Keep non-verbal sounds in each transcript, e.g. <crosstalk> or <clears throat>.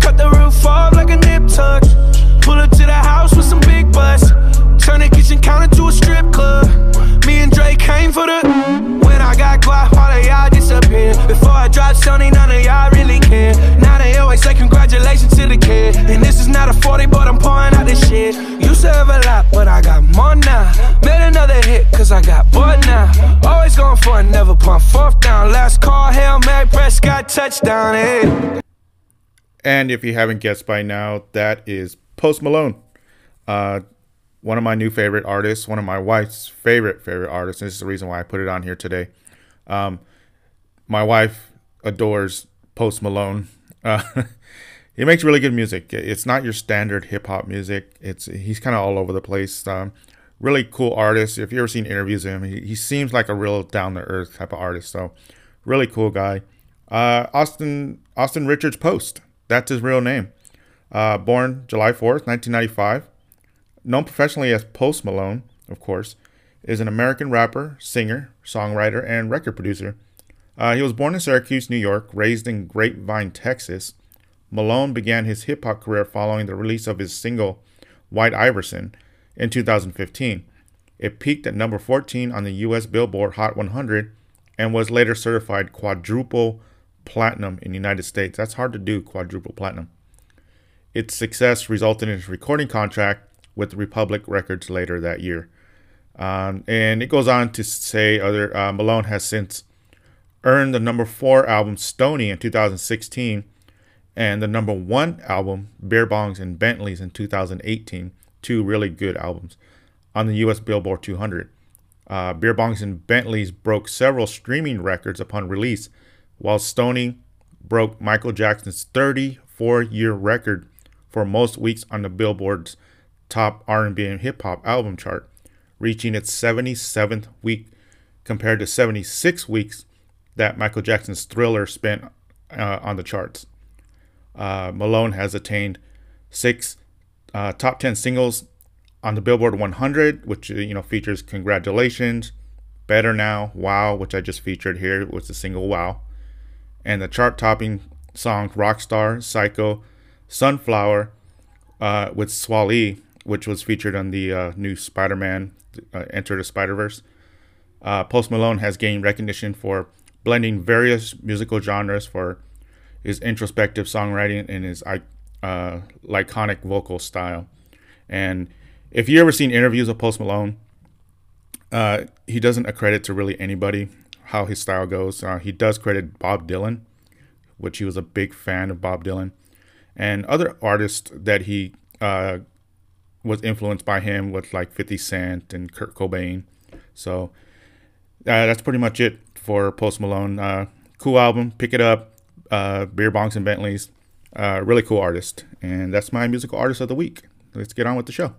Cut the roof off like a nip tuck. Pull up to the house with some big butts. Turn the kitchen counter to a strip club. Me and Drake came for the. When I got guap, all of y'all disappear. Before I drop Stoney, none of y'all really care. Now they always say congratulations to the kid. And this is not a 40, but I'm pouring out this shit. Used to have a lot, but I got more now. Made another hit, cause I got bored now. Always going for it, never pump fourth down. Last call, Hail Mary, Prescott, touchdown, hey. And if you haven't guessed by now, that is Post Malone. Uh, one of my new favorite artists, one of my wife's favorite favorite artists. This is the reason why I put it on here today. Um, my wife adores Post Malone. <laughs> Uh, he makes really good music. It's not your standard hip hop music. It's he's kind of all over the place. Um, really cool artist. If you ever seen interviews of him, he, he seems like a real down to earth type of artist. So, really cool guy. Uh, Austin Austin Richards Post. That's his real name. Uh, born July 4th, 1995 known professionally as Post Malone, of course, is an American rapper, singer, songwriter, and record producer. Uh, he was born in Syracuse, New York, raised in Grapevine, Texas. Malone began his hip hop career following the release of his single, White Iverson, in 2015. It peaked at number 14 on the US Billboard Hot 100 and was later certified quadruple platinum in the United States. That's hard to do, quadruple platinum. Its success resulted in his recording contract with Republic Records later that year. Um, and it goes on to say other uh, Malone has since earned the number four album Stoney in 2016 and the number one album Beer Bongs and Bentleys in 2018. Two really good albums on the U.S. Billboard 200. Uh, Beer Bongs and Bentleys broke several streaming records upon release, while Stoney broke Michael Jackson's 34-year record for most weeks on the Billboard's top R&B and hip hop album chart, reaching its 77th week compared to 76 weeks that Michael Jackson's Thriller spent uh, on the charts. Uh, Malone has attained six uh, top 10 singles on the Billboard 100, which you know features "Congratulations," "Better Now," "Wow," which I just featured here was the single "Wow," and the chart-topping song "Rockstar," "Psycho," "Sunflower," uh, with Swae which was featured on the uh, new Spider-Man uh, Enter the Spider-Verse. Uh, Post Malone has gained recognition for blending various musical genres for his introspective songwriting and his uh, laconic vocal style. And if you ever seen interviews of Post Malone, uh, he doesn't accredit to really anybody how his style goes. Uh, he does credit Bob Dylan, which he was a big fan of Bob Dylan, and other artists that he uh, was influenced by him with like 50 Cent and Kurt Cobain. So uh, that's pretty much it for Post Malone. Uh, cool album, pick it up. Uh, Beer Bongs and Bentleys. Really cool artist. And that's my musical artist of the week. Let's get on with the show.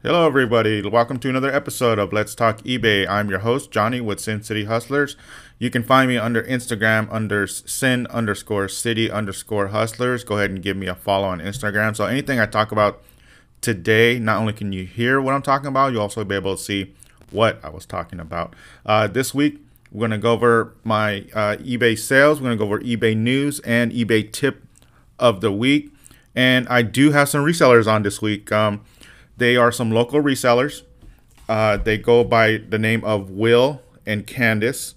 Hello, everybody. Welcome to another episode of Let's Talk eBay. I'm your host, Johnny with Sin City Hustlers. You can find me under Instagram under sin underscore city underscore hustlers. Go ahead and give me a follow on Instagram. So anything I talk about today, not only can you hear what I'm talking about, you'll also be able to see what I was talking about. Uh, this week, we're going to go over my uh, eBay sales. We're going to go over eBay news and eBay tip of the week. And I do have some resellers on this week. Um, they are some local resellers. Uh, they go by the name of Will and Candice,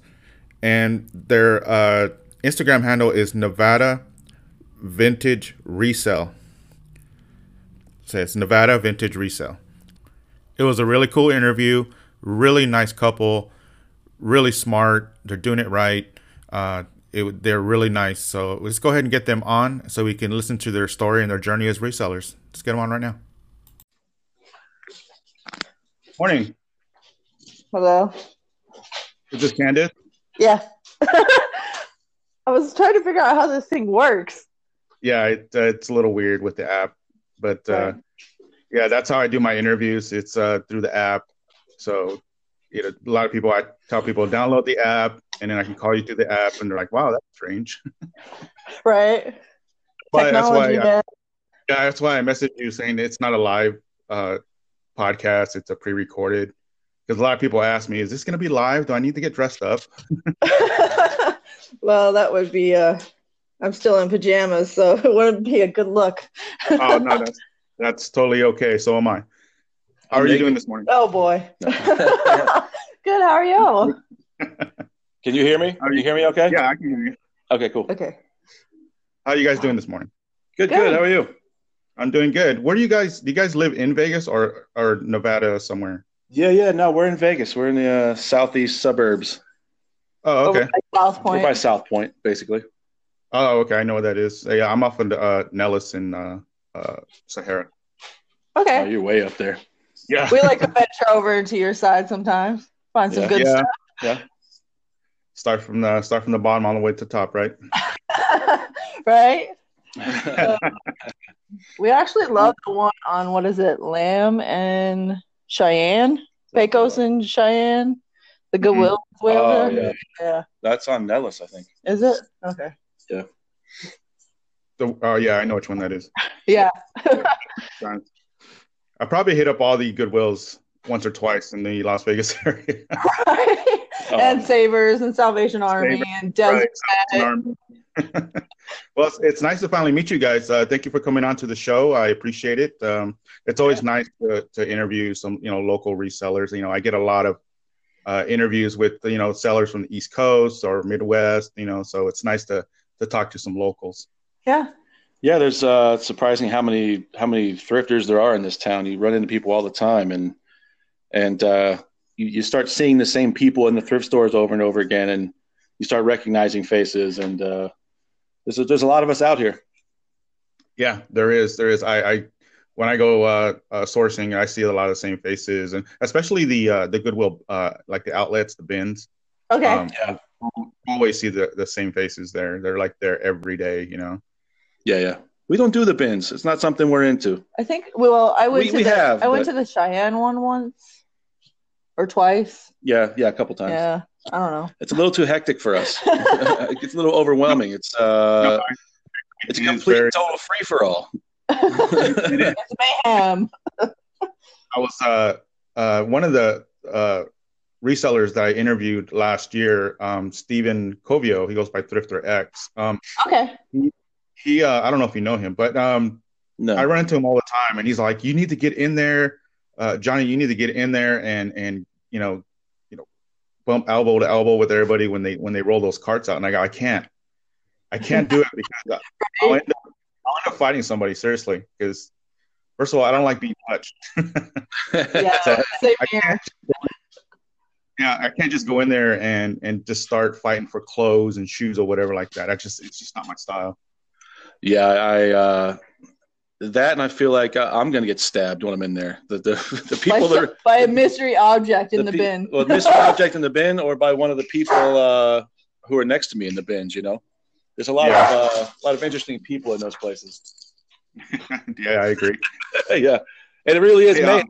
and their uh, Instagram handle is Nevada Vintage Resale. So it's Nevada Vintage Resale. It was a really cool interview. Really nice couple. Really smart. They're doing it right. Uh, it, they're really nice. So let's go ahead and get them on so we can listen to their story and their journey as resellers. Let's get them on right now. Morning. Hello. Is this Candice? Yeah. <laughs> I was trying to figure out how this thing works. Yeah, it, uh, it's a little weird with the app, but uh, yeah, that's how I do my interviews. It's uh, through the app. So, you know, a lot of people, I tell people download the app, and then I can call you through the app, and they're like, "Wow, that's strange." <laughs> Right. But that's why, Technology, I, yeah, that's why I messaged you saying it's not a live uh, podcast; it's a pre-recorded. Because a lot of people ask me, "Is this going to be live? Do I need to get dressed up?" <laughs> well, that would be uh I'm still in pajamas, so <laughs> it wouldn't be a good look. oh no, that's that's totally okay. So am I. How are you doing this morning? Oh boy. <laughs> good, how are you? Can you hear me? Can you hear me okay? Yeah, I can hear you. Okay, cool. Okay. How are you guys doing this morning? Good, Good. good. How are you? I'm doing good. Where do you guys? Do you guys live in Vegas or or Nevada somewhere? Yeah, yeah. No, we're in Vegas. We're in the uh, southeast suburbs. Oh, okay. Over by South We're Point. by South Point, basically. Oh, okay. I know what that is. Yeah, I'm off in uh, Nellis in uh, uh, Sahara. Oh, Okay. you're way up there. Yeah. We like to venture over to your side sometimes. Find some Yeah. good yeah. Yeah. Start from the start from the bottom all the way to the top, right? stuff. <laughs> right? <laughs> <laughs> We actually love the one on what is it, Lamb and Cheyenne, Pecos and Cheyenne, the Goodwill. Mm-hmm. way over oh, yeah. yeah. That's on Nellis, I think. Is it okay? Yeah. The, oh, yeah, I know which one that is. <laughs> Yeah. <laughs> I probably hit up all the Goodwills once or twice in the Las Vegas <laughs> area. And Savers and Salvation Army Savers, and Desert Right, Army. <laughs> well, it's, it's nice to finally meet you guys. Uh, thank you for coming on to the show. I appreciate it. Um, it's always nice to, to interview some, you know, local resellers. You know, I get a lot of uh, interviews with, you know, sellers from the East Coast or Midwest. You know, so it's nice to to talk to some locals. Yeah. Yeah, there's uh surprising how many how many thrifters there are in this town. You run into people all the time and and uh you, you start seeing the same people in the thrift stores over and over again and you start recognizing faces and uh there's a, there's a lot of us out here. Yeah, there is. There is. I, I when I go uh, uh, sourcing, I see a lot of the same faces, and especially the uh, the Goodwill, uh, like the outlets, the bins. Okay. Um, Yeah. Always see the, the same faces there. They're like there every day, you know. Yeah, yeah. We don't do the bins. It's not something we're into. I think well, I went We- to we the have, I went but- to the Cheyenne one once or twice. Yeah, yeah, a couple times. Yeah. I don't know. It's a little too hectic for us. <laughs> it gets a little overwhelming. It's uh No, I- it's a complete very- total free for all. <laughs> it's mayhem. I was uh, uh, one of the uh, resellers that I interviewed last year. Um, Stephen Covio, he goes by Thrifter X. Um, Okay. he, uh, I don't know if you know him, but um, No. I run into him all the time, and he's like, "You need to get in there, uh, Johnny. You need to get in there and and you know, you know, bump elbow to elbow with everybody when they when they roll those carts out." And I go, "I can't, I can't do it <laughs> because I'll end up, I'll end up fighting somebody seriously. Because first of all, I don't like being touched. <laughs> Yeah. So, Same I here. yeah, I can't just go in there and and just start fighting for clothes and shoes or whatever like that. I just it's just not my style. Yeah, I uh that and I feel like I- I'm gonna get stabbed when I'm in there. The the, <laughs> the By, people that are by a mystery object in the, pe- bin. Well, mystery <laughs> object in the bin, or by one of the people uh, who are next to me in the bins. You know, there's a lot Yeah. of uh, a lot of interesting people in those places. <laughs> yeah, I agree. yeah, and it really is. Yeah. man.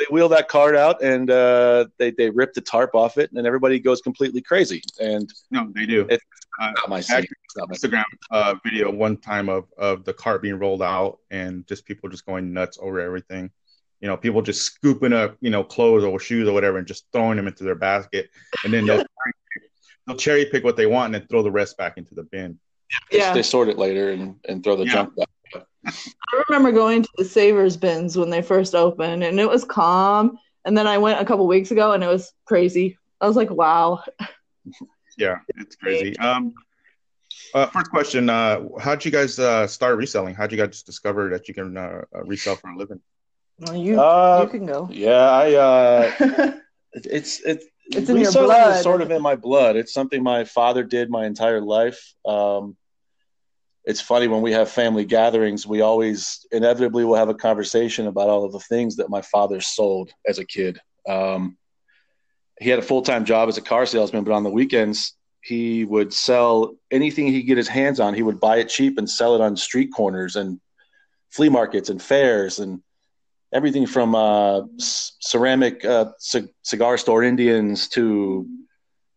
They wheel that card out and uh, they they rip the tarp off it, and everybody goes completely crazy. And No, they do. It- Uh, not my scene. It's not my Instagram uh, video one time of of the cart being rolled out and just people just going nuts over everything. You know, people just scooping up you know clothes or shoes or whatever and just throwing them into their basket, and then they'll cherry pick, they'll cherry pick what they want and then throw the rest back into the bin. They- Yeah. they sort it later and, and throw the Yeah. junk back. I remember going to the Savers bins when they first opened, and it was calm. And then I went a couple weeks ago, and it was crazy. I was like, wow. Yeah, it's crazy. Um, uh, first question: uh, How'd you guys uh, start reselling? How'd you guys discover that you can uh, uh, resell for a living? Well, you Uh, you can go. Yeah, I. Uh, <laughs> it- it's it's It's in your blood. Is sort of in my blood. It's something my father did my entire life. Um, it's funny when we have family gatherings, we always inevitably will have a conversation about all of the things that my father sold as a kid. Um, he had a full time job as a car salesman, but on the weekends he would sell anything he could get his hands on. He would buy it cheap and sell it on street corners and flea markets and fairs and everything from uh, ceramic uh, c- cigar store Indians to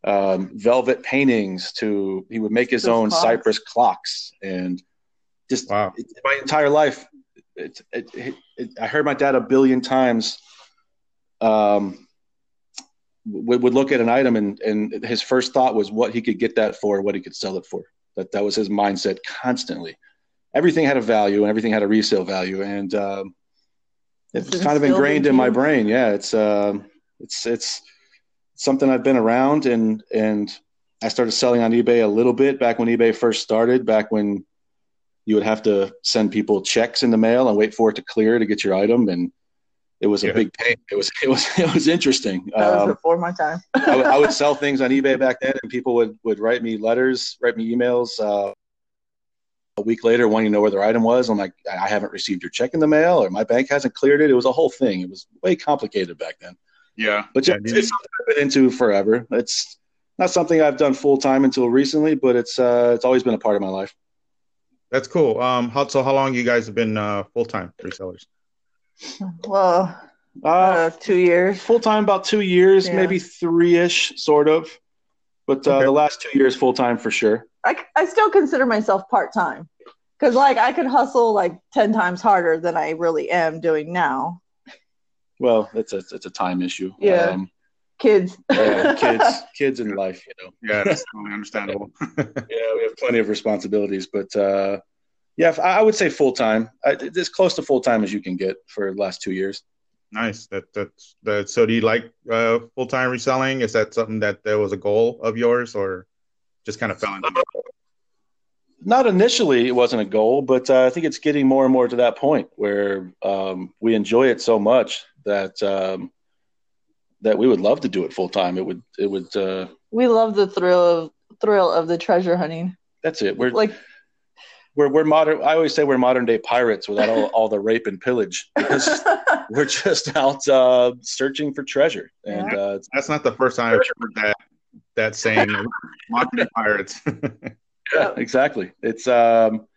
um, velvet paintings to he would make his Those own clocks. cypress clocks and just Wow. it, my entire life. It, it, it, it, I heard my dad a billion times. Um, would, would look at an item and, and his first thought was what he could get that for, what he could sell it for. That that was his mindset constantly. Everything had a value and everything had a resale value, and um, it's It's kind of ingrained into in my brain. Yeah, it's um, it's it's something I've been around, and and I started selling on eBay a little bit back when eBay first started. Back when you would have to send people checks in the mail and wait for it to clear to get your item, and it was a Yeah. big pain. It was <laughs> it was it was interesting. That was Um, before my time. <laughs> I, would, I would sell things on eBay back then, and people would would write me letters, write me emails. Uh, a week later, wanting to know where their item was. I'm like, I haven't received your check in the mail, or my bank hasn't cleared it. It was a whole thing. It was way complicated back then. Yeah. But yeah, it's, it's something I've been into forever. It's not something I've done full time until recently, but it's uh, it's always been a part of my life. that's cool. Um, how, so how long you guys have been uh, full time resellers? Well, Uh, uh, two years. full time about two years, Yeah. maybe three ish, sort of. But uh, Okay. the last two years, full time for sure. I, I still consider myself part time because like I could hustle like ten times harder than I really am doing now. Well, it's a it's a time issue. Yeah. Um, Kids. yeah, kids, <laughs> kids in life, you know. Yeah, that's totally understandable. <laughs> Yeah, we have plenty of responsibilities, but uh, yeah, I I would say full time. As close to full time as you can get for the last two years. nice. That that's that. So, do you like uh, full time reselling? Is that something that there was a goal of yours, or just kind of fell into? it? Not initially, it wasn't a goal, but uh, I think it's getting more and more to that point where um, we enjoy it so much that um, that we would love to do it full time. It would it would. Uh, we love the thrill of thrill of the treasure hunting. that's it. We're Like we're we're modern. I always say we're modern day pirates without all, all the rape and pillage because <laughs> we're just out uh, searching for treasure, and Yeah. uh, That's not the first time I've heard that that saying. <laughs> Modern pirates. <laughs> Yeah, exactly. It's um,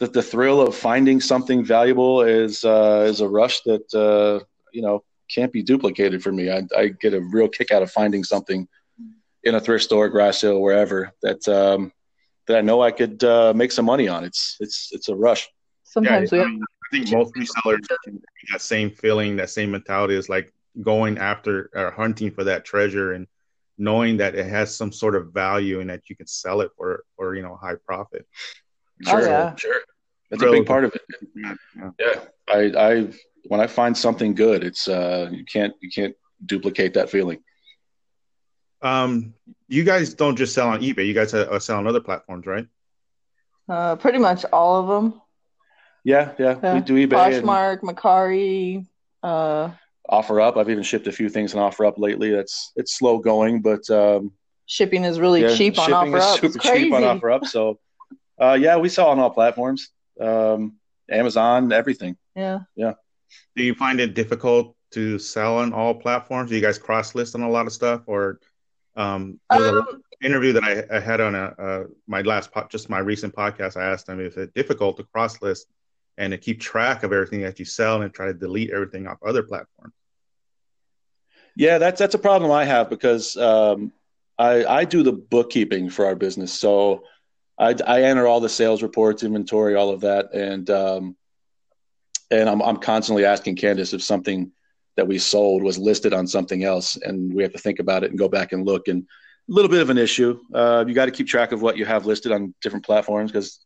the the thrill of finding something valuable is uh, is a rush that uh, you know can't be duplicated for me. I, I get a real kick out of finding something in a thrift store, grass sale, wherever that um, that I know I could uh, make some money on. It's it's it's a rush. sometimes yeah, we I, mean, I think most resellers can get that same feeling, that same mentality is like going after or hunting for that treasure and knowing that it has some sort of value and that you can sell it for or you know high profit. Oh, Sure, yeah. sure. That's a big part of it. Yeah, yeah. Yeah, I I when I find something good, it's uh, you can't you can't duplicate that feeling. Um, you guys don't just sell on eBay. You guys uh, uh, sell on other platforms, right? uh, pretty much all of them. Yeah, yeah. Yeah. We do eBay and Poshmark, Mercari, uh, offer up. I've even shipped a few things on offer up lately. That's it's slow going, but um, shipping is really yeah, cheap on shipping offer is up. super It's cheap on offer up. So, uh, yeah, we sell on all platforms, um, Amazon, everything. Yeah yeah. Do you find it difficult to sell on all platforms? Do you guys cross list on a lot of stuff, or um, there was a Um, interview that I, I had on a uh, my last po- just my recent podcast. I asked them is it difficult to cross list and to keep track of everything that you sell and try to delete everything off other platforms. Yeah, that's that's a problem I have because um, I I do the bookkeeping for our business, so I, I enter all the sales reports, inventory, all of that, and um, and I'm I'm constantly asking Candace if something that we sold was listed on something else, and we have to think about it and go back and look. And a little bit of an issue. Uh, you got to keep track of what you have listed on different platforms because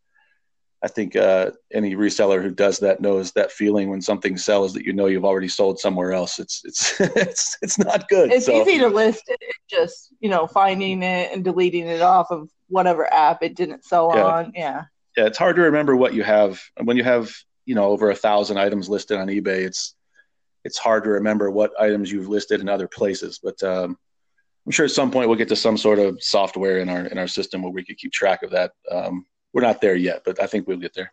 I think uh, any reseller who does that knows that feeling when something sells that you know you've already sold somewhere else. It's it's <laughs> it's it's not good. It's so, easy to list it, just you know, finding it and deleting it off of whatever app it didn't sell Yeah. on. Yeah. yeah, it's hard to remember what you have when you have you know over a thousand items listed on eBay. It's it's hard to remember what items you've listed in other places. But um, I'm sure at some point we'll get to some sort of software in our in our system where we could keep track of that. Um, we're not there yet, but I think we'll get there.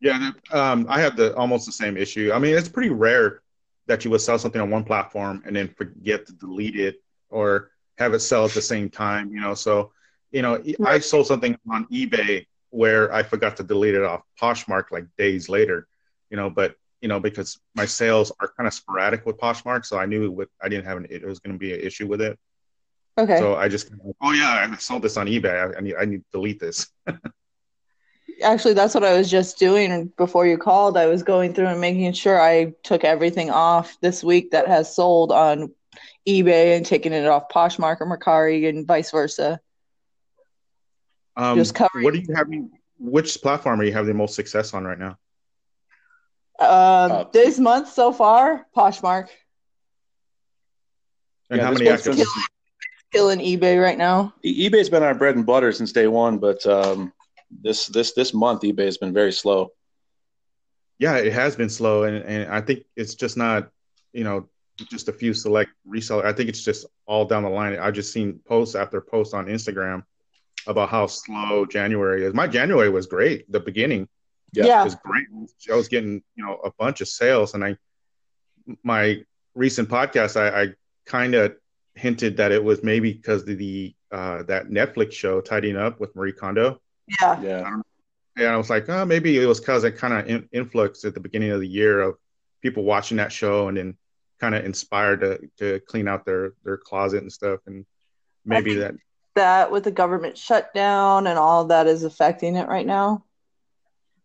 Yeah, um, I have the almost the same issue. I mean, it's pretty rare that you would sell something on one platform and then forget to delete it or have it sell at the same time. You know, so you know, I sold something on eBay where I forgot to delete it off Poshmark like days later. You know, but you know because my sales are kind of sporadic with Poshmark, so I knew with I didn't have an it was going to be an issue with it. Okay. So I just oh yeah, I sold this on eBay. I, I need I need to delete this. <laughs> Actually, that's what I was just doing before you called. I was going through and making sure I took everything off this week that has sold on eBay and taking it off Poshmark or Mercari and vice versa. Um, Just covering- What are you having? Which platform are you having the most success on right now? Um, Uh, this month so far, Poshmark And Yeah, how many one's active? been- killing eBay right now. E- eBay's been our bread and butter since day one, but um, this this this month eBay has been very slow. Yeah, it has been slow, and, and I think it's just not, you know, just a few select resellers. I think it's just all down the line. I've just seen posts after posts on Instagram about how slow January is. My January was great. The beginning Yeah. Yeah. was great. I was getting, you know, a bunch of sales, and I, my recent podcast, I, I kind of hinted that it was maybe because of the uh, that Netflix show tidying up with Marie Kondo. Yeah. Yeah, And I was like, oh, maybe it was because it kind of in- influxed at the beginning of the year of people watching that show and then kind of inspired to, to clean out their, their closet and stuff. And maybe think- that, That with the government shutdown and all that is affecting it right now.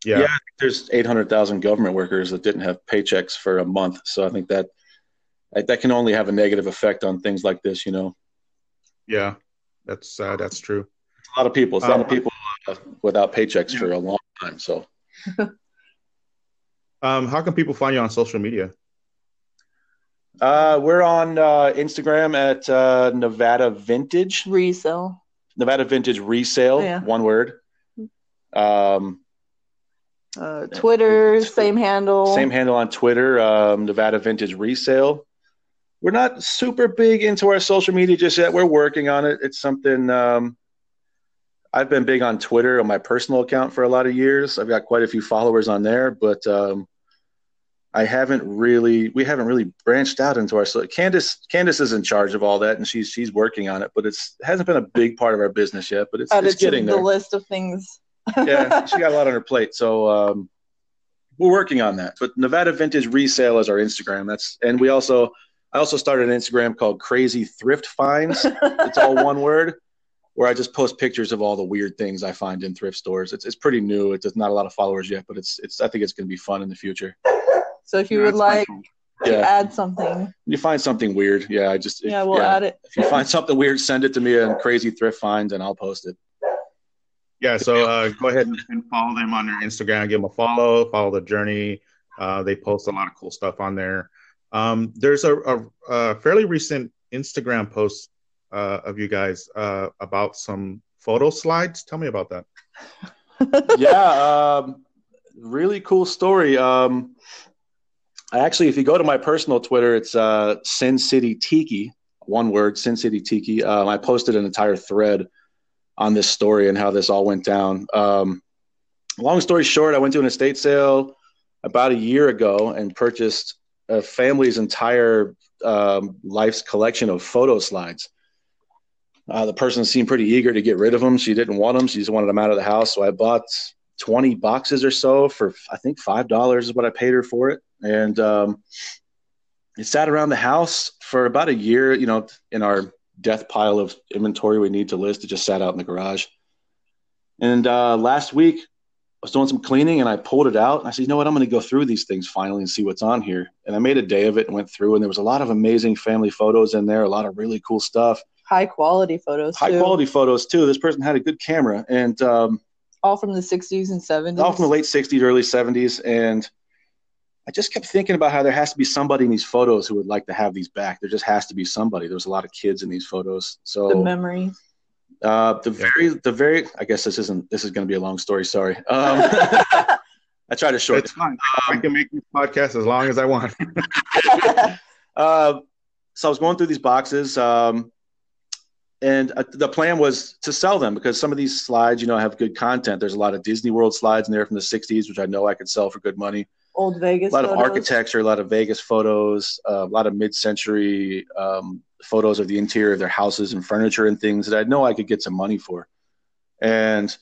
yeah, Yeah. there's 800,000 government workers that didn't have paychecks for a month, so I think that that can only have a negative effect on things like this. You know, yeah, that's, uh, that's true. a lot of people, it's a lot of Um, people uh, without paychecks for a long time. So <laughs> Um, how can people find you on social media? Uh, we're on uh, Instagram at uh, Nevada Vintage, Resale. Nevada Vintage Resale, Yeah. one word. Um, Uh, Twitter, Tw- same handle. Same handle on Twitter, um, Nevada Vintage Resale. We're not super big into our social media just yet. We're working on it. It's something um, I've been big on Twitter on my personal account for a lot of years. I've got quite a few followers on there, but um, I haven't really, we haven't really branched out into our. So Candace, Candace is in charge of all that, and she's she's working on it. But it's it hasn't been a big part of our business yet. But it's, Added it's getting the there list of things. yeah, she got a lot on her plate. So um, we're working on that. But Nevada Vintage Resale is our Instagram. That's and we also I also started an Instagram called Crazy Thrift Finds. it's all one word, where I just post pictures of all the weird things I find in thrift stores. It's it's pretty new. It's not a lot of followers yet, but it's it's I think it's going to be fun in the future. So if you Yeah, would like to Yeah, add something, you find something weird. Yeah, I just yeah, we'll add it. If you find something weird, send it to me on Crazy Thrift Finds, and I'll post it. Yeah, so uh, go ahead and, and follow them on their Instagram. Give them a follow. Follow the journey. Uh, they post a lot of cool stuff on there. Um, there's a, a, a fairly recent Instagram post uh, of you guys uh, about some photo slides. Tell me about that. <laughs> yeah, um, really cool story. Um, I actually, if you go to my personal Twitter, it's uh, Sin City Tiki, one word, Sin City Tiki. Um, I posted an entire thread on this story and how this all went down. Um, long story short, I went to an estate sale about a year ago and purchased a family's entire um, life's collection of photo slides. Uh, the person seemed pretty eager to get rid of them. She didn't want them. She just wanted them out of the house. So I bought 20 boxes or so for, I think, $5 is what I paid her for it. And um, it sat around the house for about a year, you know, in our death pile of inventory we need to list. It just sat out in the garage. And uh, last week, I was doing some cleaning and I pulled it out. And I said, you know what? I'm going to go through these things finally and see what's on here. And I made a day of it and went through. And there was a lot of amazing family photos in there, a lot of really cool stuff High quality photos. high too. quality photos too. This person had a good camera, and um, all from the 60s and 70s. all from the late 60s, early 70s. And I just kept thinking about how there has to be somebody in these photos who would like to have these back. There just has to be somebody. There was a lot of kids in these photos. So the memory. uh, the very, the very, I guess this isn't, this is going to be a long story. Sorry. <laughs> Um, <laughs> I try to short. It's fine. I can make this podcast as long as I want. <laughs> uh, so I was going through these boxes, um, and uh, the plan was to sell them because some of these slides, you know, have good content. There's a lot of Disney World slides in there from the '60s, which I know I could sell for good money. Old Vegas. A lot of architecture, a lot of Vegas photos, uh, a lot of mid-century um, photos of the interior of their houses and furniture and things that I know I could get some money for. And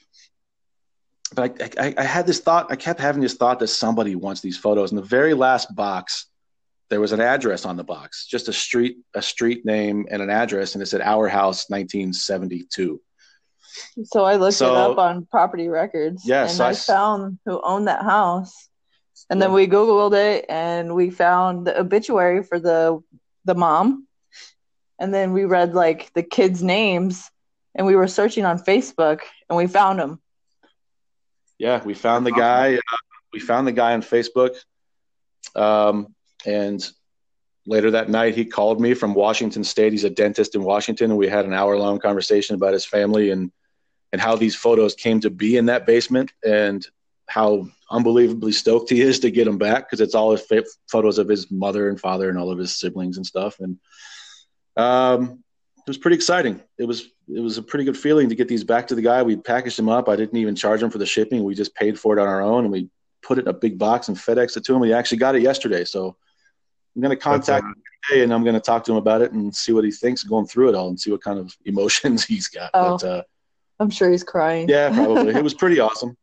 but I, I, I had this thought. I kept having this thought that somebody wants these photos. In the very last box, there was an address on the box, just a street, a street name and an address, and it said Our House, 1972. So I looked So- it up on property records. Yeah, and I I, found who owned that house. And then we Googled it and we found the obituary for the the mom. And then we read like the kids' names and we were searching on Facebook and we found them. Yeah, we found the guy. Uh, we found the guy on Facebook, um, and later that night he called me from Washington State. He's a dentist in Washington, and we had an hour long conversation about his family and and how these photos came to be in that basement and how unbelievably stoked he is to get them back because it's all his photos of his mother and father and all of his siblings and stuff. And um it was pretty exciting. It was it was a pretty good feeling to get these back to the guy. We packaged them up. I didn't even charge him for the shipping. We just paid for it on our own and we put it in a big box and fedex it to him. He actually got it yesterday so i'm going to contact him today and i'm going to talk to him about it and see what he thinks going through it all and see what kind of <laughs> emotions he's got Oh. but uh I'm sure he's crying. yeah <laughs> probably it was pretty awesome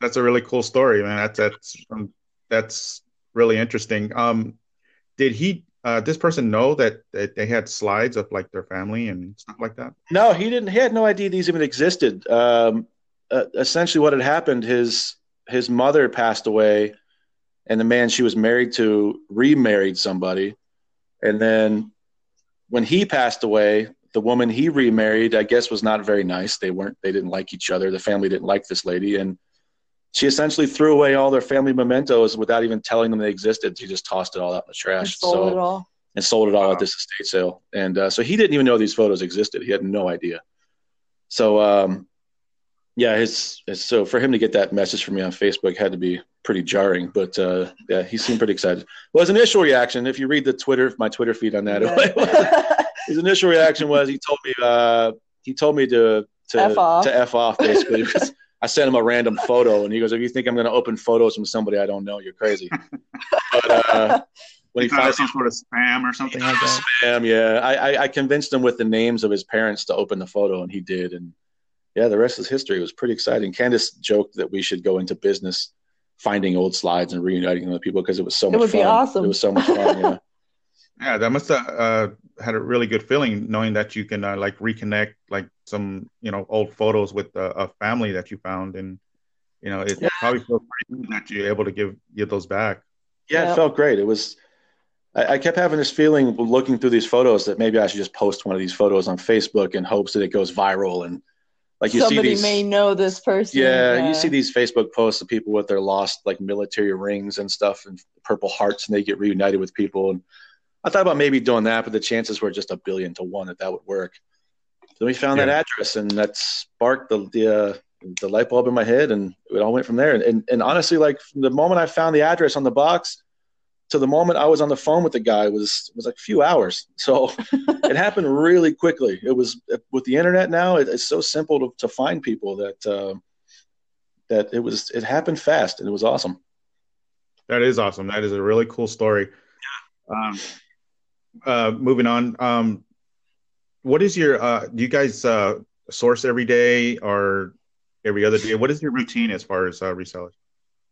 that's a really cool story, man. That's that's um, that's really interesting. Um, did he? Uh, this person know that, that they had slides of like their family and stuff like that? No, he didn't. He had no idea these even existed. Um, uh, essentially, what had happened his his mother passed away, and the man she was married to remarried somebody, and then when he passed away, the woman he remarried, I guess, was not very nice. They weren't. They didn't like each other. The family didn't like this lady, and she essentially threw away all their family mementos without even telling them they existed. She just tossed it all out in the And trash. sold so it all. and sold it all Wow. at this estate sale. And uh, so he didn't even know these photos existed. He had no idea. So um, yeah, his, his so for him to get that message from me on Facebook had to be pretty jarring. But uh, yeah, he seemed pretty excited. Well, his initial reaction, if you read the Twitter, my Twitter feed on that, <laughs> Yeah. his initial reaction was he told me uh, he told me to to F off. to f off basically because I sent him a random photo and he goes, if you think I'm going to open photos from somebody I don't know, you're crazy. but uh, when he He thought it finally was some sort of spam or something like that. Spam, yeah. I, I, I convinced him with the names of his parents to open the photo, and he did. And yeah, the rest is history. It was pretty exciting. Candace joked that we should go into business finding old slides and reuniting them with people because it was so much fun. It much would fun. be awesome. It was so much fun. Yeah. <laughs> Yeah, that must have uh, had a really good feeling knowing that you can uh, like reconnect like some you know old photos with uh, a family that you found, and you know it Yeah. probably feels pretty good that you're able to give give those back. Yeah, Yeah. it felt great. It was. I, I kept having this feeling looking through these photos that maybe I should just post one of these photos on Facebook in hopes that it goes viral and like you Somebody see these. may know this person. Yeah, you see these Facebook posts of people with their lost like military rings and stuff and purple hearts, and they get reunited with people. And I thought about maybe doing that, but the chances were just a billion to one that that would work. So we found that address, and that sparked the the, uh, the light bulb in my head, and it all went from there. And, and and honestly, like from the moment I found the address on the box to the moment I was on the phone with the guy was was like a few hours. So it <laughs> happened really quickly. It was with the internet now. It, it's so simple to, to find people that uh, that it was it happened fast and it was awesome. That is awesome. That is a really cool story. Um, uh, moving on. Um, what is your? Uh, do you guys uh, source every day or every other day? What is your routine as far as uh, resellers?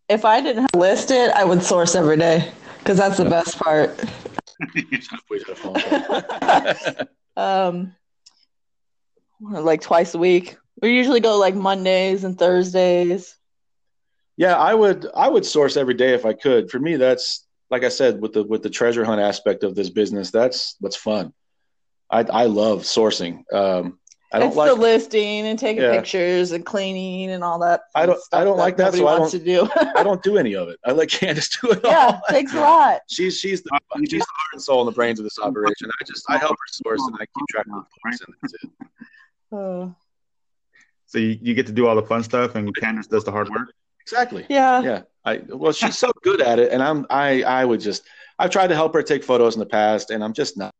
If I didn't have listed, I would source every day because that's the best part. We did a phone call. <laughs> Um, like twice a week. We usually go like Mondays and Thursdays. yeah, I would I would source every day if I could. For me, that's like I said with the with the treasure hunt aspect of this business. That's what's fun. I I love sourcing. Um, I don't it's like the listing and taking Yeah. pictures and cleaning and all that. I don't- stuff I don't like that, Nobody so I wants to do. <laughs> I don't do any of it. I let Candace do it yeah, all. it takes a lot. <laughs> She's she's the she's the heart and soul and the brains of this operation. I just I help her source and I keep track of the books and that's it. Uh, So you, you get to do all the fun stuff, and Candace does the hard work. Exactly. yeah. Yeah. I well she's so good at it and I'm I I would just I've tried to help her take photos in the past and I'm just not.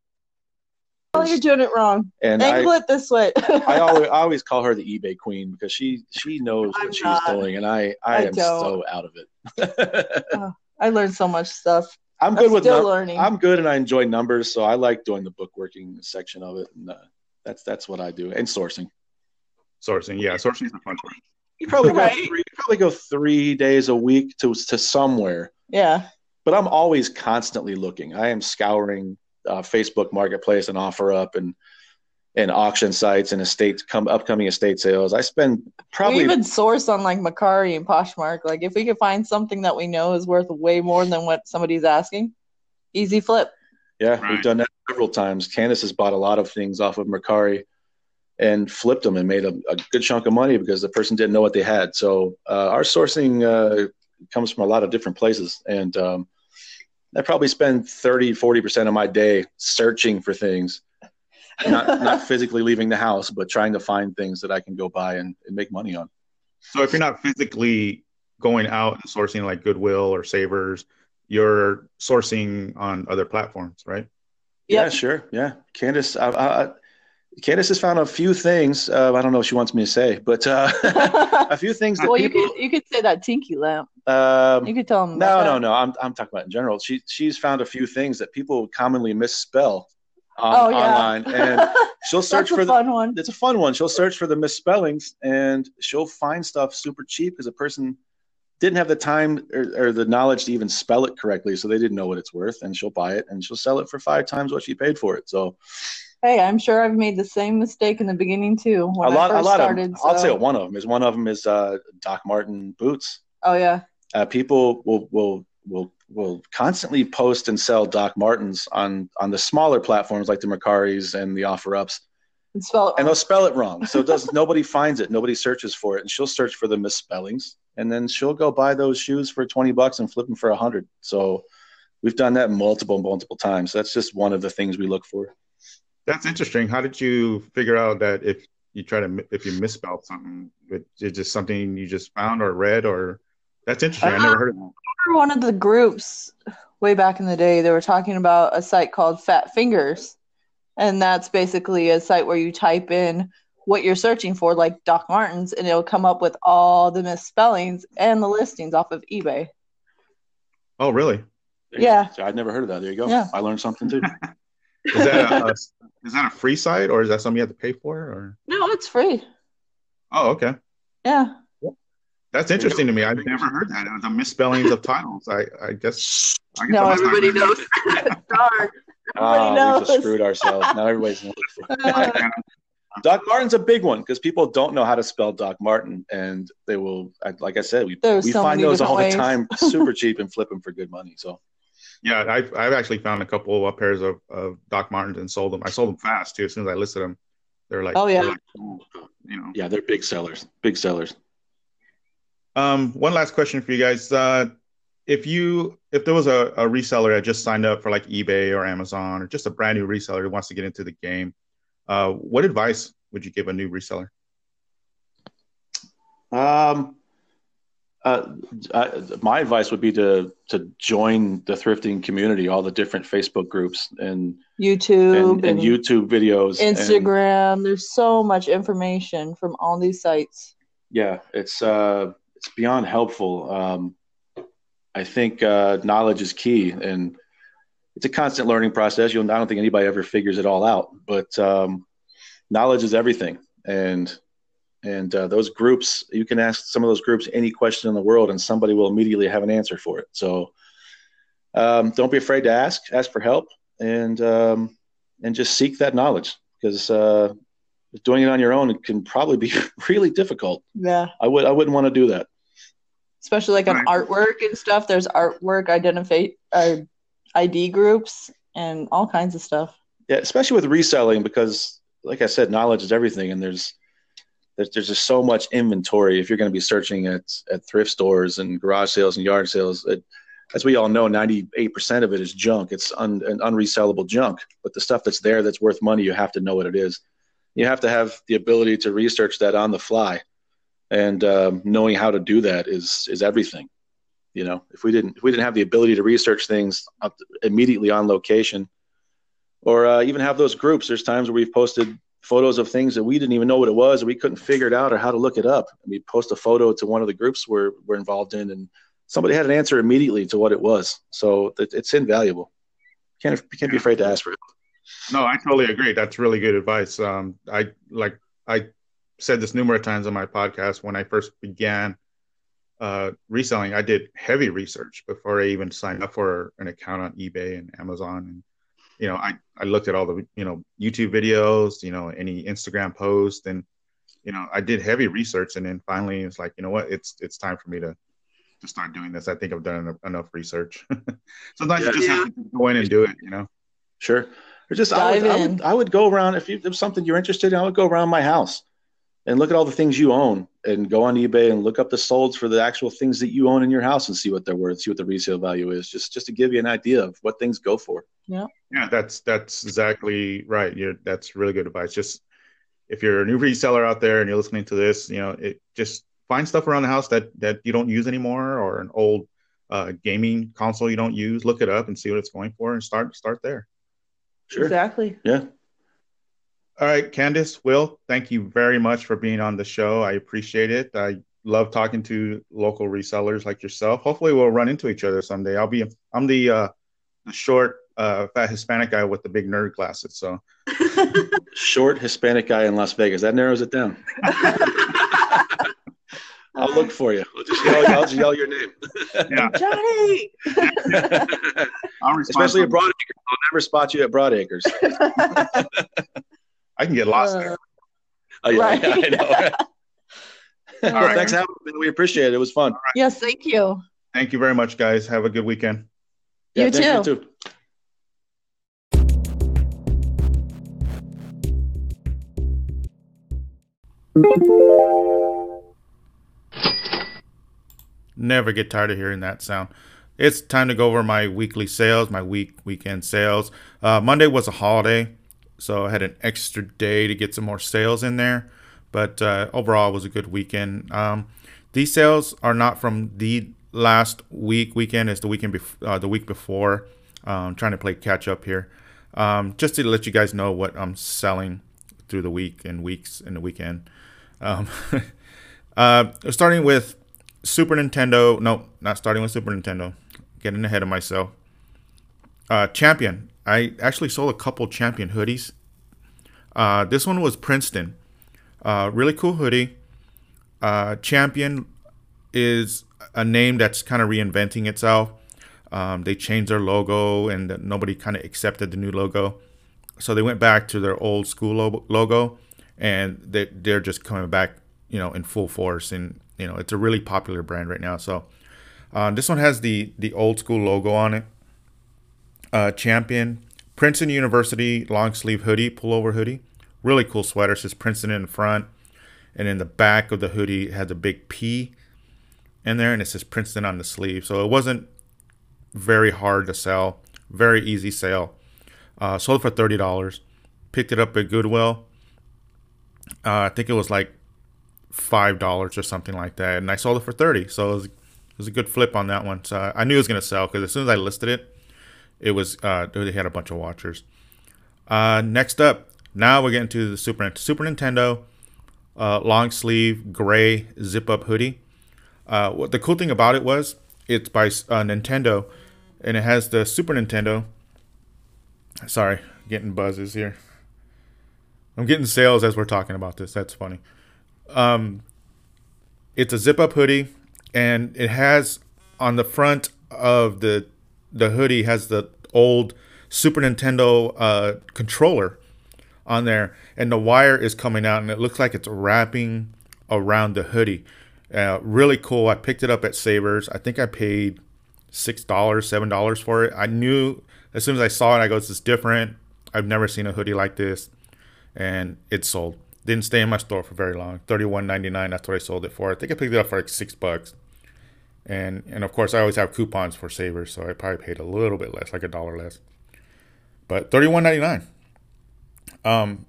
Oh, you're doing it wrong. And I, Angle it this way. <laughs> I always I always call her the eBay queen because she she knows I'm what she's not. doing and I I, I am don't. so out of it. <laughs> I learned so much stuff. I'm good I'm with still num- learning. I'm good and I enjoy numbers, so I like doing the bookworking section of it, and uh, that's that's what I do. And sourcing. Sourcing, yeah, sourcing is the fun part. You probably go three, you probably go three days a week to to somewhere, Yeah. but I'm always constantly looking. I am scouring uh, Facebook Marketplace and OfferUp and and auction sites and estate come upcoming estate sales. I spend probably we even source on like Mercari and Poshmark. Like if we could find something that we know is worth way more than what somebody's asking, easy flip. Yeah, Right. we've done that several times. Candace has bought a lot of things off of Mercari and flipped them and made a, a good chunk of money because the person didn't know what they had. So uh, our sourcing uh, comes from a lot of different places. And um, I probably spend 30, 40% of my day searching for things, not, not <laughs> physically leaving the house, but trying to find things that I can go buy and, and make money on. So if you're not physically going out and sourcing like Goodwill or Savers, you're sourcing on other platforms, right? Yeah, sure. Yeah. Candace, I, I, Candace has found a few things. Uh, I don't know what she wants me to say, but uh, <laughs> a few things that well, you could you could say that Tinky lamp. um, You could tell them. no, no, that. no. I'm I'm talking about in general. She she's found a few things that people commonly misspell on, Oh yeah. online, and <laughs> she'll search That's a for the. fun one. It's a fun one. She'll search for the misspellings, and she'll find stuff super cheap because a person didn't have the time or, or the knowledge to even spell it correctly, so they didn't know what it's worth, and she'll buy it and she'll sell it for five times what she paid for it. So Hey, I'm sure I've made the same mistake in the beginning too. When a lot, I first a lot started. of. I'll say one of them is one of them is uh, Doc Martin boots. Oh yeah. uh, people will will will will constantly post and sell Doc Martens on on the smaller platforms like the Mercaris and the OfferUps, It's spelled and they'll spell it wrong. So it does <laughs> nobody finds it, nobody searches for it, and she'll search for the misspellings, and then she'll go buy those shoes for twenty bucks and flip them for a hundred. So we've done that multiple multiple times. That's just one of the things we look for. That's interesting. How did you figure out that if you try to if you misspelled something, it- it's just something you just found or read or that's interesting. I never heard of that. remember one of the groups way back in the day they were talking about a site called fat fingers and that's basically a site where you type in what you're searching for like doc martens and it'll come up with all the misspellings and the listings off of ebay Oh, really? Yeah. So I'd never heard of that. There you go. Yeah. I learned something too. <laughs> Is that a, a <laughs> is that a free site or is that something you have to pay for? Or no it's free oh, okay, yeah that's interesting to me. I've never heard that. The misspellings of titles. I I guess. I guess no I must not everybody have knows <laughs> darn Ah, everybody we knows just screwed ourselves. Now everybody's knows. Doc Martin's a big one because people don't know how to spell Doc Martin, and they will, like I said, we we so find those all the time, super cheap, and flip them for good money. So Yeah, I've I've actually found a couple of pairs of, of Doc Martens and sold them. I sold them fast too. As soon as I listed them, they're like, Oh, yeah. they're like, you know. yeah, they're big sellers, big sellers. Um, one last question for you guys. Uh, if you if there was a, a reseller that just signed up for like eBay or Amazon or just a brand new reseller who wants to get into the game, uh, what advice would you give a new reseller? Um, uh, I, my advice would be to to join the thrifting community, all the different Facebook groups and youtube and, and YouTube videos, and- instagram there's so much information from all these sites yeah, it's uh, it's beyond helpful. Um, I think uh, knowledge is key, and it's a constant learning process. You'll, I don't think anybody ever figures it all out, but um, knowledge is everything. And and uh, those groups, you can ask some of those groups any question in the world, and somebody will immediately have an answer for it. So um, don't be afraid to ask. Ask for help, and um, and just seek that knowledge because uh, doing it on your own can probably be <laughs> really difficult. yeah I would I wouldn't want to do that. especially like on Right. artwork and stuff. There's artwork identify uh, ID groups and all kinds of stuff. Yeah, especially with reselling because like I said, knowledge is everything, and there's there's, there's just so much inventory. If you're going to be searching at at thrift stores and garage sales and yard sales, it, as we all know, 98% of it is junk. It's un, an unresellable junk. But the stuff that's there that's worth money, you have to know what it is. You have to have the ability to research that on the fly, and um, knowing how to do that is is everything. You know, if we didn't if we didn't have the ability to research things immediately on location, or uh, even have those groups, there's times where we've posted photos of things that we didn't even know what it was, or we couldn't figure it out, or how to look it up. And we post a photo to one of the groups we're we're involved in, and somebody had an answer immediately to what it was. So it, it's invaluable. You can't can't be afraid to ask for it. No, I totally agree. That's really good advice. Um, I like I said this numerous times on my podcast when I first began uh, reselling. I did heavy research before I even signed up for an account on eBay and Amazon. And you know, I I looked at all the you know YouTube videos, you know, any Instagram post, and you know, I did heavy research. And then finally, it's like, you know what, it's it's time for me to to start doing this. I think I've done enough, enough research. <laughs> Sometimes yeah. you just have to go in and do it. You know. Sure. Or just I would, I would, I would go around if, you, if something you're interested in. I would go around my house and look at all the things you own and go on ebay and look up the solds for the actual things that you own in your house and see what they're worth see what the resale value is just just to give you an idea of what things go for. Yeah. Yeah that's that's exactly right. You're that's really good advice. Just if you're a new reseller out there and you're listening to this you know it just find stuff around the house that that you don't use anymore or an old uh, gaming console you don't use. Look it up and see what it's going for and start start there. Sure. Exactly. Yeah all right, Candice, Will, thank you very much for being on the show. I appreciate it. I love talking to local resellers like yourself. Hopefully, we'll run into each other someday. I'll be I'm the uh, the short, uh, fat Hispanic guy with the big nerd glasses. So <laughs> short Hispanic guy in Las Vegas. That narrows it down. <laughs> I'll look for you. I'll just yell, I'll just yell your name. Yeah. <laughs> Johnny. Especially at Broadacres. I'll never spot you at Broadacres. I can get lost uh, there. Oh yeah, right. yeah I know. <laughs> All right. Thanks for having me. We appreciate it. It was fun. Right. Yes, thank you. Thank you very much, guys. Have a good weekend. Yeah, you, too. you too. Never get tired of hearing that sound. It's time to go over my weekly sales, my week weekend sales. Uh, Monday was a holiday, so I had an extra day to get some more sales in there. But uh, overall, it was a good weekend. Um, these sales are not from the last week weekend; it's the weekend bef- uh, the week before. Um, trying to play catch up here, um, just to let you guys know what I'm selling through the week and weeks and the weekend. Um, <laughs> uh, starting with Super Nintendo. No, not starting with Super Nintendo. Getting ahead of myself. Uh, Champion. I actually sold a couple Champion hoodies. Uh, this one was Princeton. Uh, really cool hoodie. Uh, Champion is a name that's kind of reinventing itself. Um, they changed their logo and nobody kind of accepted the new logo. So they went back to their old school logo and they, they're just coming back, you know, in full force. And, you know, it's a really popular brand right now. So uh, this one has the, the old school logo on it uh, Champion, Princeton University long sleeve hoodie, pullover hoodie. Really cool sweater. It says Princeton in front. And in the back of the hoodie has a big P in there and it says Princeton on the sleeve. So it wasn't very hard to sell. Very easy sale. Uh, sold for $30. Picked it up at Goodwill. Uh, I think it was like $5 or something like that. And I sold it for 30 So it was, it was a good flip on that one. So I knew it was going to sell because as soon as I listed it, it was uh, they had a bunch of watchers. Uh, next up, now we're getting to the Super Super Nintendo uh, long sleeve gray zip up hoodie. Uh, what the cool thing about it was it's by uh, Nintendo, and it has the Super Nintendo. Sorry, getting buzzes here. I'm getting sales as we're talking about this. That's funny. Um, it's a zip up hoodie, and it has on the front of the the hoodie has the old Super Nintendo uh, controller on there, and the wire is coming out, and it looks like it's wrapping around the hoodie. Uh, really cool. I picked it up at Savers. I think I paid six dollars, seven dollars for it. I knew as soon as I saw it, I go, "This is different. I've never seen a hoodie like this." and it sold. Didn't stay in my store for very long. Thirty-one ninety-nine. That's what I sold it for. I think I picked it up for like six bucks. And and of course I always have coupons for savers, so I probably paid a little bit less, like a dollar less. But thirty-one ninety-nine. Um,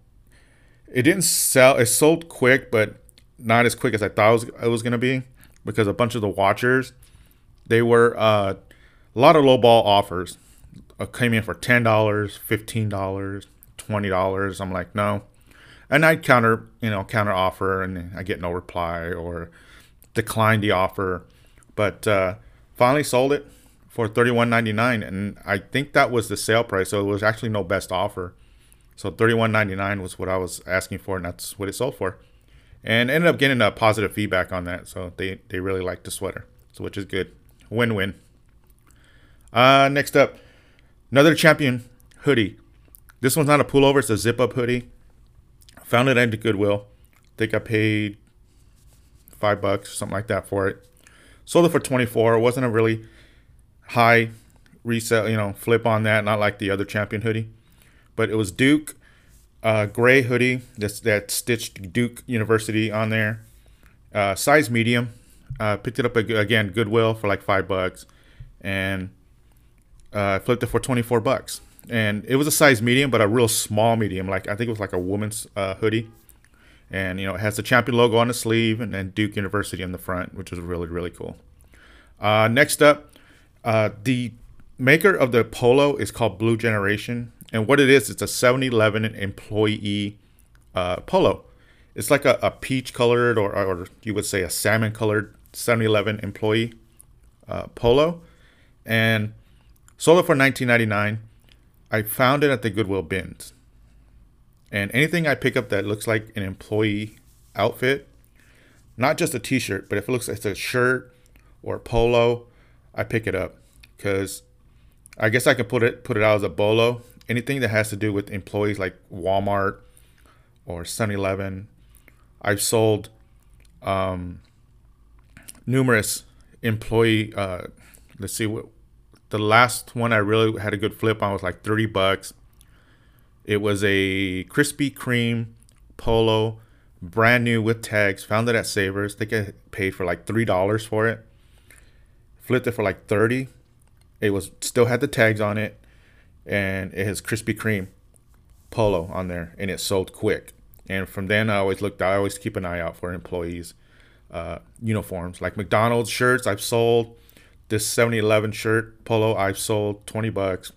it didn't sell. It sold quick, but not as quick as I thought it was, it was gonna be because a bunch of the watchers, they were uh, a lot of low ball offers. Uh, came in for ten dollars, fifteen dollars, twenty dollars. I'm like, no and I counter, you know, counter offer, and I get no reply or decline the offer. But uh, finally sold it for thirty one ninety nine, and I think that was the sale price. So it was actually no best offer. So thirty one ninety nine was what I was asking for, and that's what it sold for. And ended up getting a positive feedback on that. So they they really liked the sweater, so which is good. Win win. Uh, next up, another champion hoodie. This one's not a pullover; it's a zip up hoodie. Found it at Goodwill. I think I paid five bucks, something like that for it. Sold it for 24. It wasn't a really high resale, you know, flip on that, not like the other champion hoodie. But it was Duke uh, gray hoodie that's that stitched Duke University on there. Uh, size medium. Uh, picked it up again Goodwill for like five bucks, and uh, flipped it for 24 bucks and it was a size medium, but a real small medium. Like I think it was like a woman's uh, hoodie, and you know it has the champion logo on the sleeve and then Duke University on the front, which is really really cool. Uh, next up, uh, the maker of the polo is called Blue Generation, and what it is, it's a 7-Eleven employee uh, polo. It's like a, a peach colored, or, or you would say a salmon colored 7-Eleven employee uh, polo, and sold it for 19.99 I found it at the Goodwill bins. And anything I pick up that looks like an employee outfit, not just a t-shirt, but if it looks like it's a shirt or a polo, I pick it up because I guess I can put it put it out as a bolo. Anything that has to do with employees like Walmart or 7-Eleven. I've sold um, numerous employee. Uh, let's see what the last one I really had a good flip on was like 30 bucks. It was a Krispy Kreme polo, brand new with tags. Found it at Savers. I think I paid for like three dollars for it. Flipped it for like 30. It was still had the tags on it, and it has Krispy Kreme polo on there, and it sold quick. And from then, I always looked. I always keep an eye out for employees' uh, uniforms, like McDonald's shirts. I've sold this 7-Eleven shirt polo I've sold 20 bucks.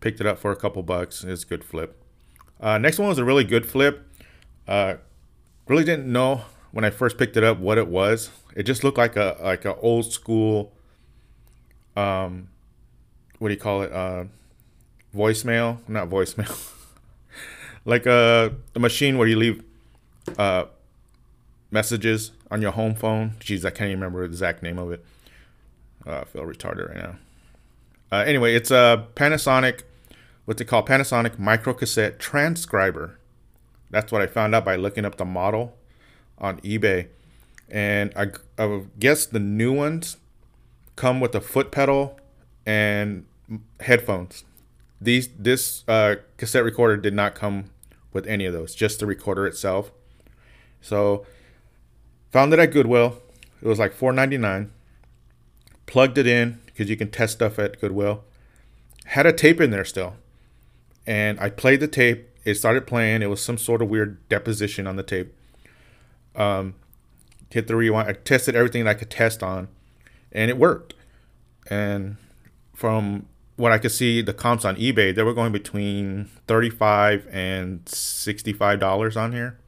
Picked it up for a couple bucks. It's a good flip. Uh, next one was a really good flip. Uh, really didn't know when I first picked it up what it was. It just looked like a like a old school um what do you call it? Uh voicemail, not voicemail. <laughs> like a, a machine where you leave uh messages on your home phone. Jeez, I can't even remember the exact name of it. Uh, I feel retarded right now. Uh, anyway, it's a Panasonic, what they call Panasonic micro cassette transcriber. That's what I found out by looking up the model on eBay. And I, I guess the new ones come with a foot pedal and headphones. These this uh, cassette recorder did not come with any of those, just the recorder itself. So found it at Goodwill. It was like $4.99 plugged it in because you can test stuff at Goodwill. Had a tape in there still. And I played the tape. It started playing. It was some sort of weird deposition on the tape. Um, hit the rewind. I tested everything that I could test on, and it worked. And from what I could see, the comps on eBay, they were going between thirty-five and sixty-five dollars on here.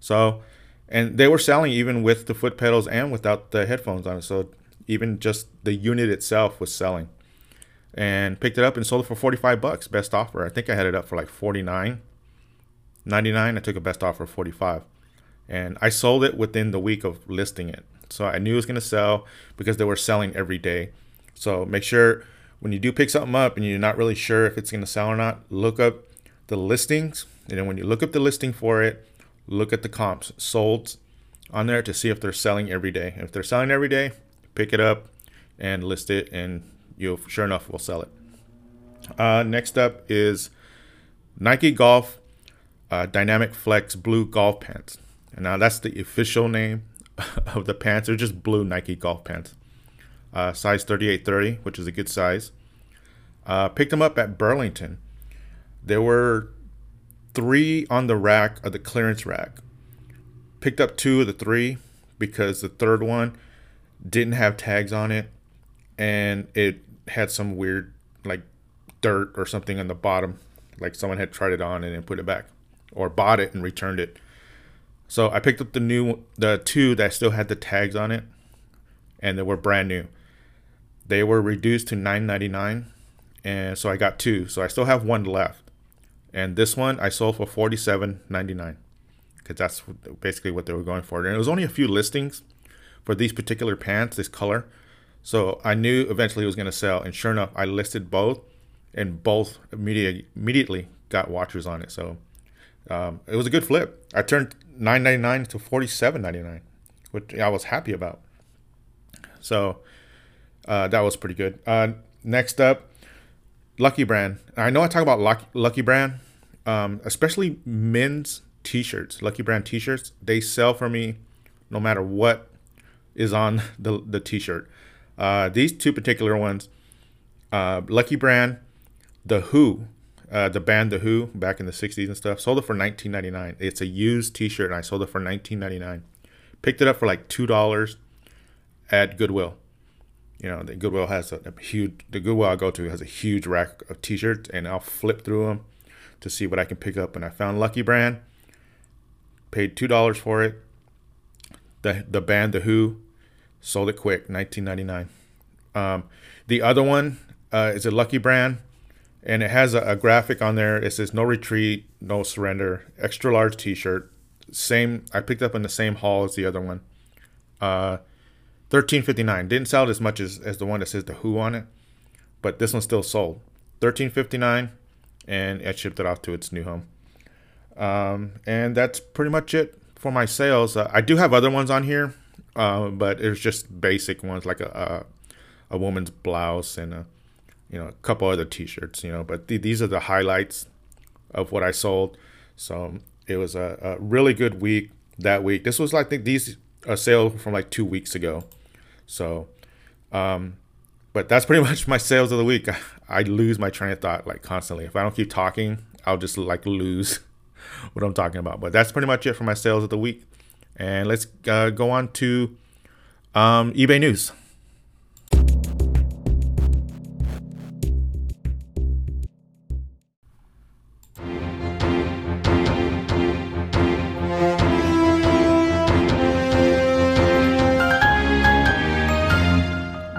So, and they were selling even with the foot pedals and without the headphones on. So even just the unit itself was selling. And picked it up and sold it for 45 bucks, best offer. I think I had it up for like 49 99. I took a best offer of 45. And I sold it within the week of listing it. So I knew it was going to sell because they were selling every day. So make sure when you do pick something up and you're not really sure if it's going to sell or not, look up the listings. And then when you look up the listing for it, look at the comps sold on there to see if they're selling every day. If they're selling every day, pick it up and list it, and you'll sure enough will sell it. Uh, next up is Nike Golf uh, Dynamic Flex blue golf pants. And now that's the official name <laughs> of the pants. They're just blue Nike golf pants. Uh, size 3830, which is a good size. Uh, picked them up at Burlington. There were three on the rack of the clearance rack. Picked up two of the three because the third one didn't have tags on it and it had some weird like dirt or something on the bottom. Like someone had tried it on and then put it back or bought it and returned it. So i picked up the new the two that still had the tags on it and they were brand new. They were reduced to 9.99 and so i got two. So i still have one left. And this one i sold for 47.99 because that's basically what they were going for. And it was only a few listings for these particular pants this color so I knew eventually it was going to sell, and sure enough, I listed both, and both immediately immediately got watchers on it. So um, it was a good flip. I turned 9.99 to 47.99, which I was happy about. So uh, that was pretty good. Uh, next up, Lucky Brand. I know I talk about Lucky, Lucky Brand, um, especially men's t-shirts. Lucky Brand t-shirts. They sell for me no matter what is on <laughs> the the t-shirt. Uh, these two particular ones, uh, Lucky Brand, The Who, uh, the band The Who back in the 60s and stuff, sold it for 19.99. It's a used T-shirt, and I sold it for 19.99. Picked it up for like two dollars at Goodwill. You know, the Goodwill has a, a, huge. The Goodwill I go to has a huge rack of T-shirts, and I'll flip through them to see what I can pick up. And I found Lucky Brand. Paid two dollars for it. The the band The Who Sold it quick, 19.99. Um, the other one uh, is a Lucky Brand, and it has a, a, graphic on there. It says "No retreat, no surrender." Extra large T-shirt. Same. I picked up in the same haul as the other one. Uh, 13.59. Didn't sell it as much as, as the one that says the Who on it, but this one still sold. 13.59, and it shipped it off to its new home. Um, and that's pretty much it for my sales. Uh, I do have other ones on here uh, but it was just basic ones like a, a, a woman's blouse and a you know a couple other t-shirts. You know, but th- these are the highlights of what I sold. So it was a, a really good week that week. This was like think these a sale from like two weeks ago. So, um, but that's pretty <laughs> much my sales of the week. I, I lose my train of thought like constantly. If I don't keep talking, I'll just like lose <laughs> what I'm talking about. But that's pretty much it for my sales of the week. And let's uh, go on to um, eBay News.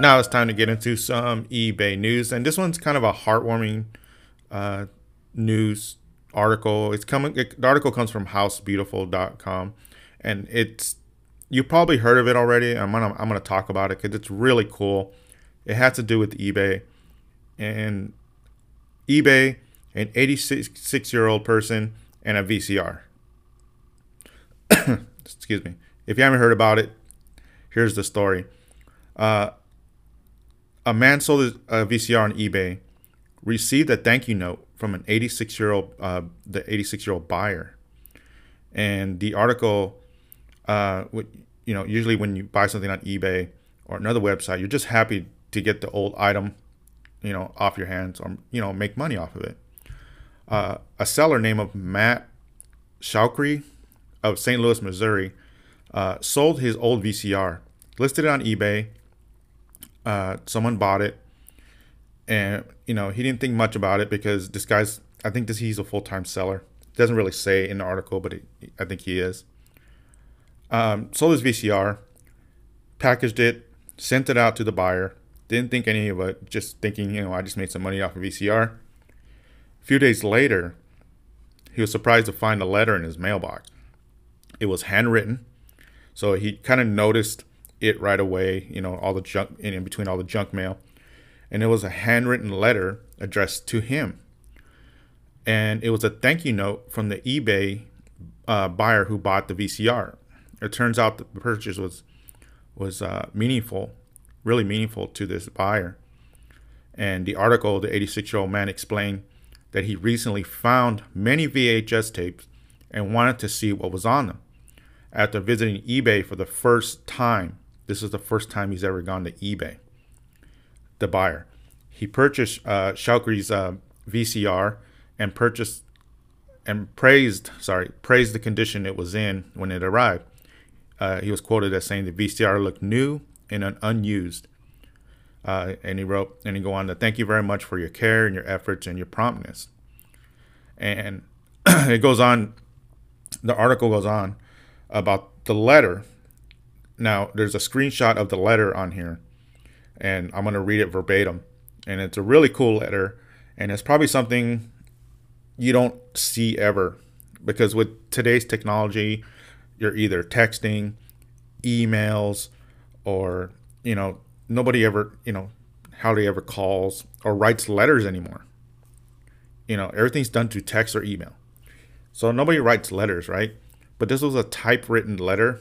Now it's time to get into some eBay news, and this one's kind of a heartwarming uh, news article. It's coming. It, the article comes from HouseBeautiful.com and it's you probably heard of it already. I'm gonna I'm gonna talk about it because it's really cool. It has to do with eBay, and eBay, an 86 year old person, and a VCR. <coughs> Excuse me. If you haven't heard about it, here's the story. Uh, a man sold a VCR on eBay, received a thank you note from an 86 year old uh, the 86 year old buyer, and the article uh, you know, usually when you buy something on eBay or another website, you're just happy to get the old item, you know, off your hands or you know make money off of it. Uh, a seller named Matt Shaukri of St. Louis, Missouri, uh, sold his old VCR, listed it on eBay. Uh, someone bought it, and you know he didn't think much about it because this guy's. I think this he's a full time seller. Doesn't really say in the article, but it, I think he is. Um, sold his VCR, packaged it, sent it out to the buyer. Didn't think any of it, just thinking, you know, I just made some money off of VCR. A few days later, he was surprised to find a letter in his mailbox. It was handwritten, so he kind of noticed it right away, you know, all the junk in between all the junk mail. And it was a handwritten letter addressed to him. And it was a thank you note from the eBay uh, buyer who bought the VCR it turns out the purchase was was uh, meaningful, really meaningful to this buyer. And the article, the 86 year old man explained that he recently found many VHS tapes and wanted to see what was on them. After visiting eBay for the first time, this is the first time he's ever gone to eBay. The buyer, he purchased uh, uh, VCR and purchased and praised, sorry, praised the condition it was in when it arrived. Uh, he was quoted as saying the VCR looked new and unused. Uh, and he wrote, and he go on to thank you very much for your care and your efforts and your promptness. And <clears throat> it goes on, the article goes on about the letter. Now, there's a screenshot of the letter on here, and I'm going to read it verbatim. And it's a really cool letter, and it's probably something you don't see ever because with today's technology, you're either texting, emails, or, you know, nobody ever, you know, hardly ever calls or writes letters anymore. You know, everything's done through text or email. So nobody writes letters, right? But this was a typewritten letter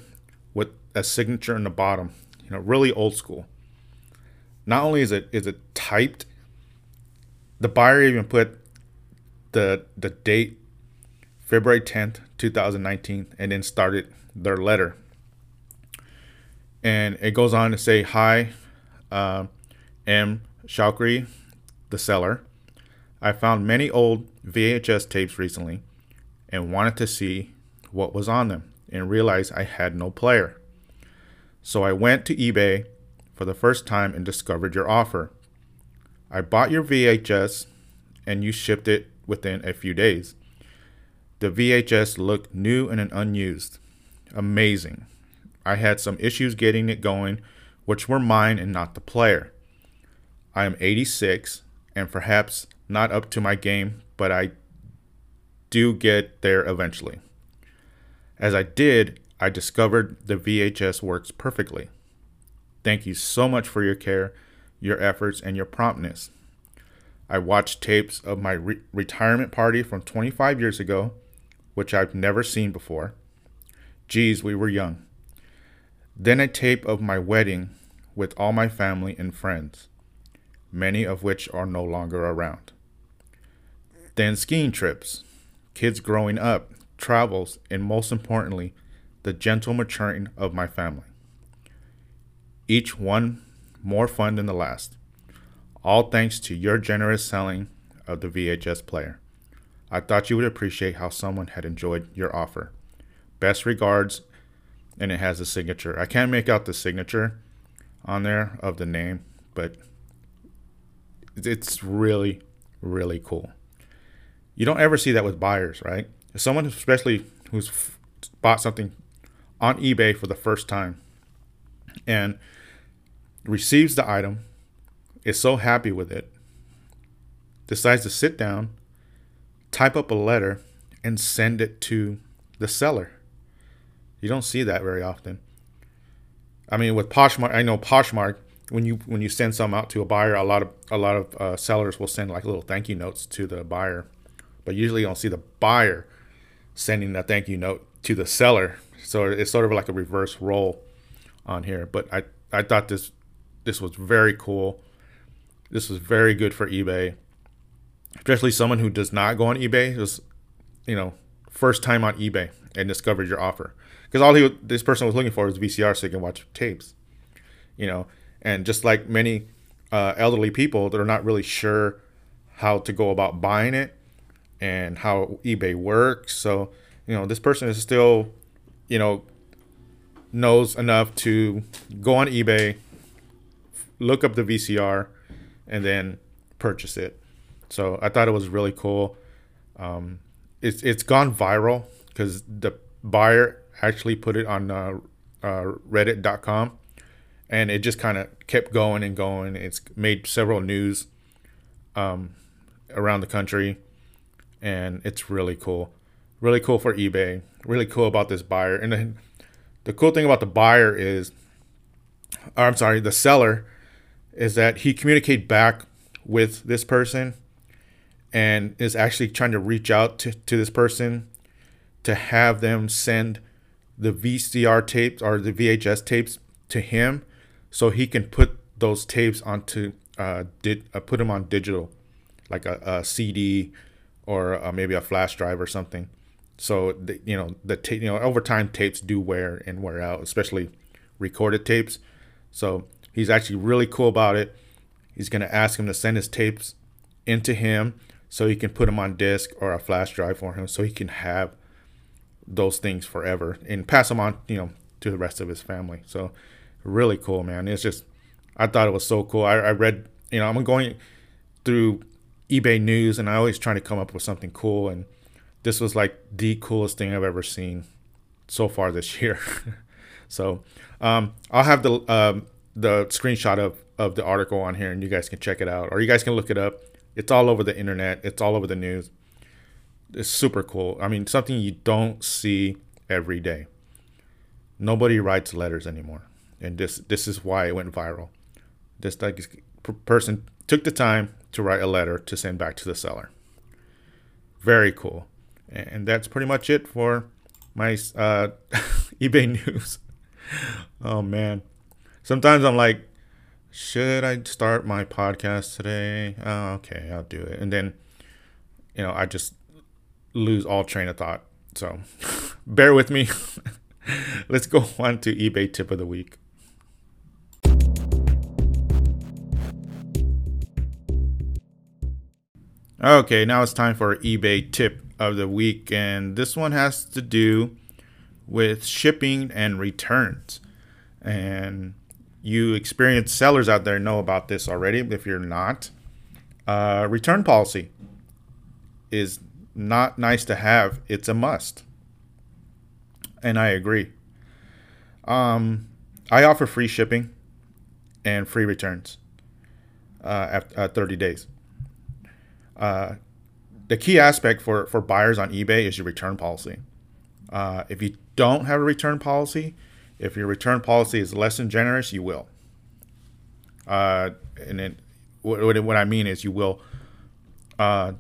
with a signature in the bottom. You know, really old school. Not only is it is it typed, the buyer even put the the date February 10th, 2019, and then started their letter. And it goes on to say, Hi, uh, M. Shaukhri, the seller. I found many old VHS tapes recently and wanted to see what was on them and realized I had no player. So I went to eBay for the first time and discovered your offer. I bought your VHS and you shipped it within a few days. The VHS looked new and unused. Amazing. I had some issues getting it going, which were mine and not the player. I am 86 and perhaps not up to my game, but I do get there eventually. As I did, I discovered the VHS works perfectly. Thank you so much for your care, your efforts, and your promptness. I watched tapes of my re- retirement party from 25 years ago, which I've never seen before. Geez, we were young. Then a tape of my wedding with all my family and friends, many of which are no longer around. Then skiing trips, kids growing up, travels, and most importantly, the gentle maturing of my family. Each one more fun than the last. All thanks to your generous selling of the VHS player. I thought you would appreciate how someone had enjoyed your offer. Best regards, and it has a signature. I can't make out the signature on there of the name, but it's really, really cool. You don't ever see that with buyers, right? Someone, especially who's f- bought something on eBay for the first time and receives the item, is so happy with it, decides to sit down, type up a letter, and send it to the seller. You don't see that very often. I mean, with Poshmark, I know Poshmark. When you when you send some out to a buyer, a lot of a lot of uh, sellers will send like little thank you notes to the buyer, but usually you don't see the buyer sending that thank you note to the seller. So it's sort of like a reverse role on here. But I I thought this this was very cool. This was very good for eBay, especially someone who does not go on eBay. Just you know, first time on eBay and discovered your offer because all he this person was looking for was VCR so he can watch tapes, you know. And just like many uh, elderly people that are not really sure how to go about buying it and how eBay works, so you know this person is still, you know, knows enough to go on eBay, look up the VCR, and then purchase it. So I thought it was really cool. Um, it's it's gone viral because the buyer actually put it on uh, uh, Reddit.com, and it just kind of kept going and going. It's made several news um, around the country, and it's really cool. Really cool for eBay. Really cool about this buyer. And then the cool thing about the buyer is, or I'm sorry, the seller is that he communicated back with this person and is actually trying to reach out to, to this person to have them send the VCR tapes or the VHS tapes to him so he can put those tapes onto uh, did uh, put them on digital like a, a CD or uh, maybe a flash drive or something So the, you know the ta- you know over time tapes do wear and wear out, especially recorded tapes. So he's actually really cool about it. He's gonna ask him to send his tapes into him so he can put them on disk or a flash drive for him, so he can have those things forever and pass them on, you know, to the rest of his family. So really cool, man. It's just I thought it was so cool. I, I read, you know, I'm going through eBay news and I always try to come up with something cool and this was like the coolest thing I've ever seen so far this <laughs> year. so um, I'll have the um, the screenshot of of the article on here and you guys can check it out or you guys can look it up. It's all over the internet. It's all over the news. It's super cool. I mean, something you don't see every day. Nobody writes letters anymore, and this this is why it went viral. This like person took the time to write a letter to send back to the seller. Very cool, and that's pretty much it for my uh, <laughs> eBay news. <laughs> oh man, sometimes I'm like, should I start my podcast today? Oh, okay, I'll do it, and then you know I just lose all train of thought. So <laughs> bear with me. <laughs> Let's go <laughs> on to eBay tip of the week. Okay, now it's time for eBay tip of the week, and this one has to do with shipping and returns. And you experienced sellers out there know about this already. If you're not, uh, return policy is not nice to have, it's a must. And I agree. Um, I offer free shipping and free returns uh, after uh, 30 days. Uh, the key aspect for, for buyers on eBay is your return policy. Uh, if you don't have a return policy, if your return policy is less than generous, you will. Uh, and then what, what I mean is you will uh,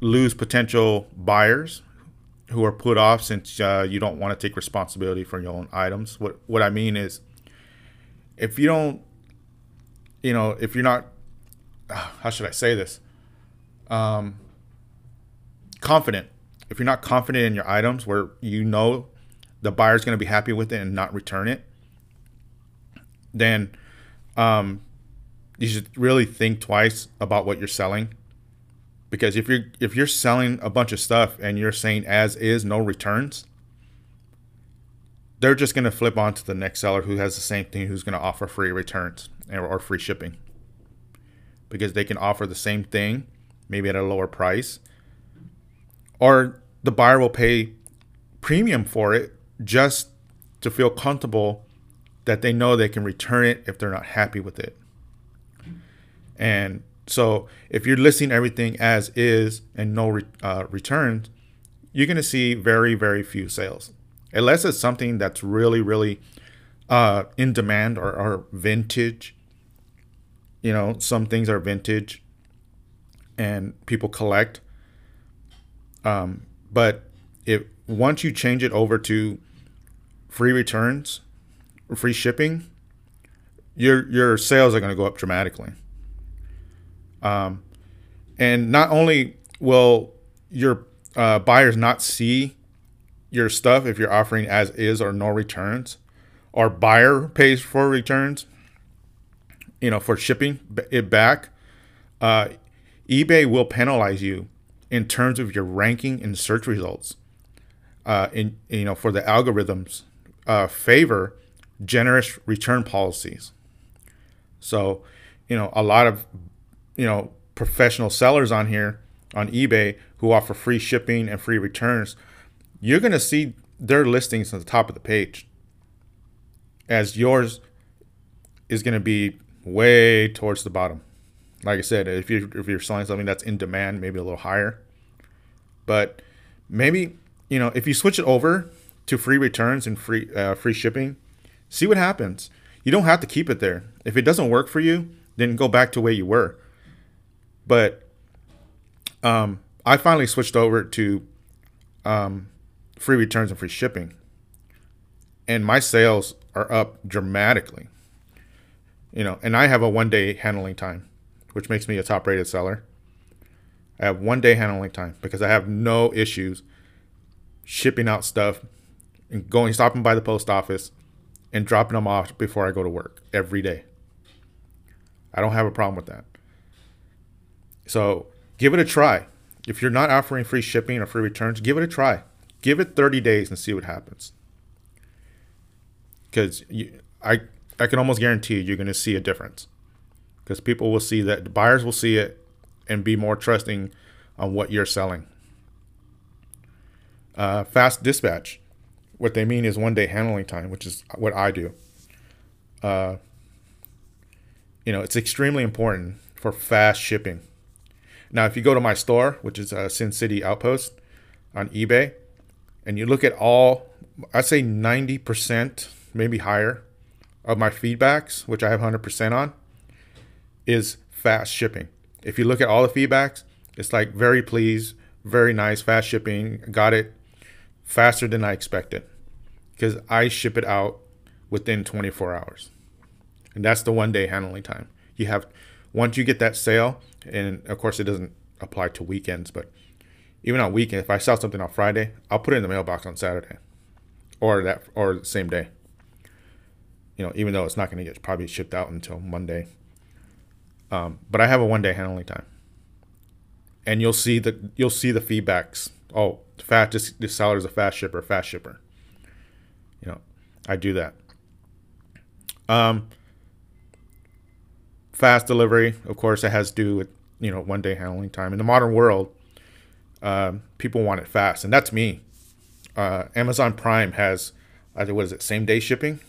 lose potential buyers who are put off since uh, you don't want to take responsibility for your own items. What what I mean is, if you don't, you know, if you're not, how should I say this? Um, confident. If you're not confident in your items, where you know the buyer's going to be happy with it and not return it, then um, you should really think twice about what you're selling. Because if you're if you're selling a bunch of stuff and you're saying as is no returns they're just going to flip on to the next seller who has the same thing who's going to offer free returns or free shipping. Because they can offer the same thing maybe at a lower price or the buyer will pay premium for it just to feel comfortable that they know they can return it if they're not happy with it and so if you're listing everything as is and no re- uh, returns, you're going to see very, very few sales. Unless it's something that's really, really uh, in demand or, or vintage. You know, some things are vintage and people collect. Um, but if once you change it over to free returns, free shipping, your your sales are going to go up dramatically. Um, and not only will your uh, buyers not see your stuff if you're offering as is or no returns, or buyer pays for returns, you know, for shipping it back, uh, eBay will penalize you in terms of your ranking in search results. Uh, in you know, for the algorithms uh, favor generous return policies. So, you know, a lot of you know professional sellers on here on eBay who offer free shipping and free returns, you're going to see their listings at the top of the page. As yours is going to be way towards the bottom. Like I said, if you if you're selling something that's in demand, maybe a little higher. But maybe you know if you switch it over to free returns and free uh, free shipping, see what happens. You don't have to keep it there. If it doesn't work for you, then go back to where you were. But um, I finally switched over to um, free returns and free shipping, and my sales are up dramatically. You know, and I have a one day handling time, which makes me a top rated seller. I have one day handling time because I have no issues shipping out stuff and going stopping by the post office and dropping them off before I go to work every day. I don't have a problem with that. So give it a try. If you're not offering free shipping or free returns, give it a try. Give it 30 days and see what happens. Because I I can almost guarantee you're going to see a difference. Because people will see that buyers will see it and be more trusting on what you're selling. Uh, fast dispatch. What they mean is one day handling time, which is what I do. Uh, you know, it's extremely important for fast shipping. Now, if you go to my store, which is a Sin City Outpost on eBay, and you look at all, I'd say 90%, maybe higher, of my feedbacks, which I have 100% on, is fast shipping. If you look at all the feedbacks, it's like very pleased, very nice, fast shipping, got it faster than I expected because I ship it out within 24 hours. And that's the one day handling time. You have, once you get that sale, and of course it doesn't apply to weekends, but even on weekend, if I sell something on Friday, I'll put it in the mailbox on Saturday or that, or the same day. You know, even though it's not going to get probably shipped out until Monday. Um, but I have a one day handling time. And you'll see the you'll see the feedbacks. Oh, fast this, this seller is a fast shipper, fast shipper. You know, I do that. Um, fast delivery, of course, it has to do with you know one day handling time. In the modern world, um, people want it fast, and that's me. Uh, Amazon Prime has, think, what is it, same day shipping,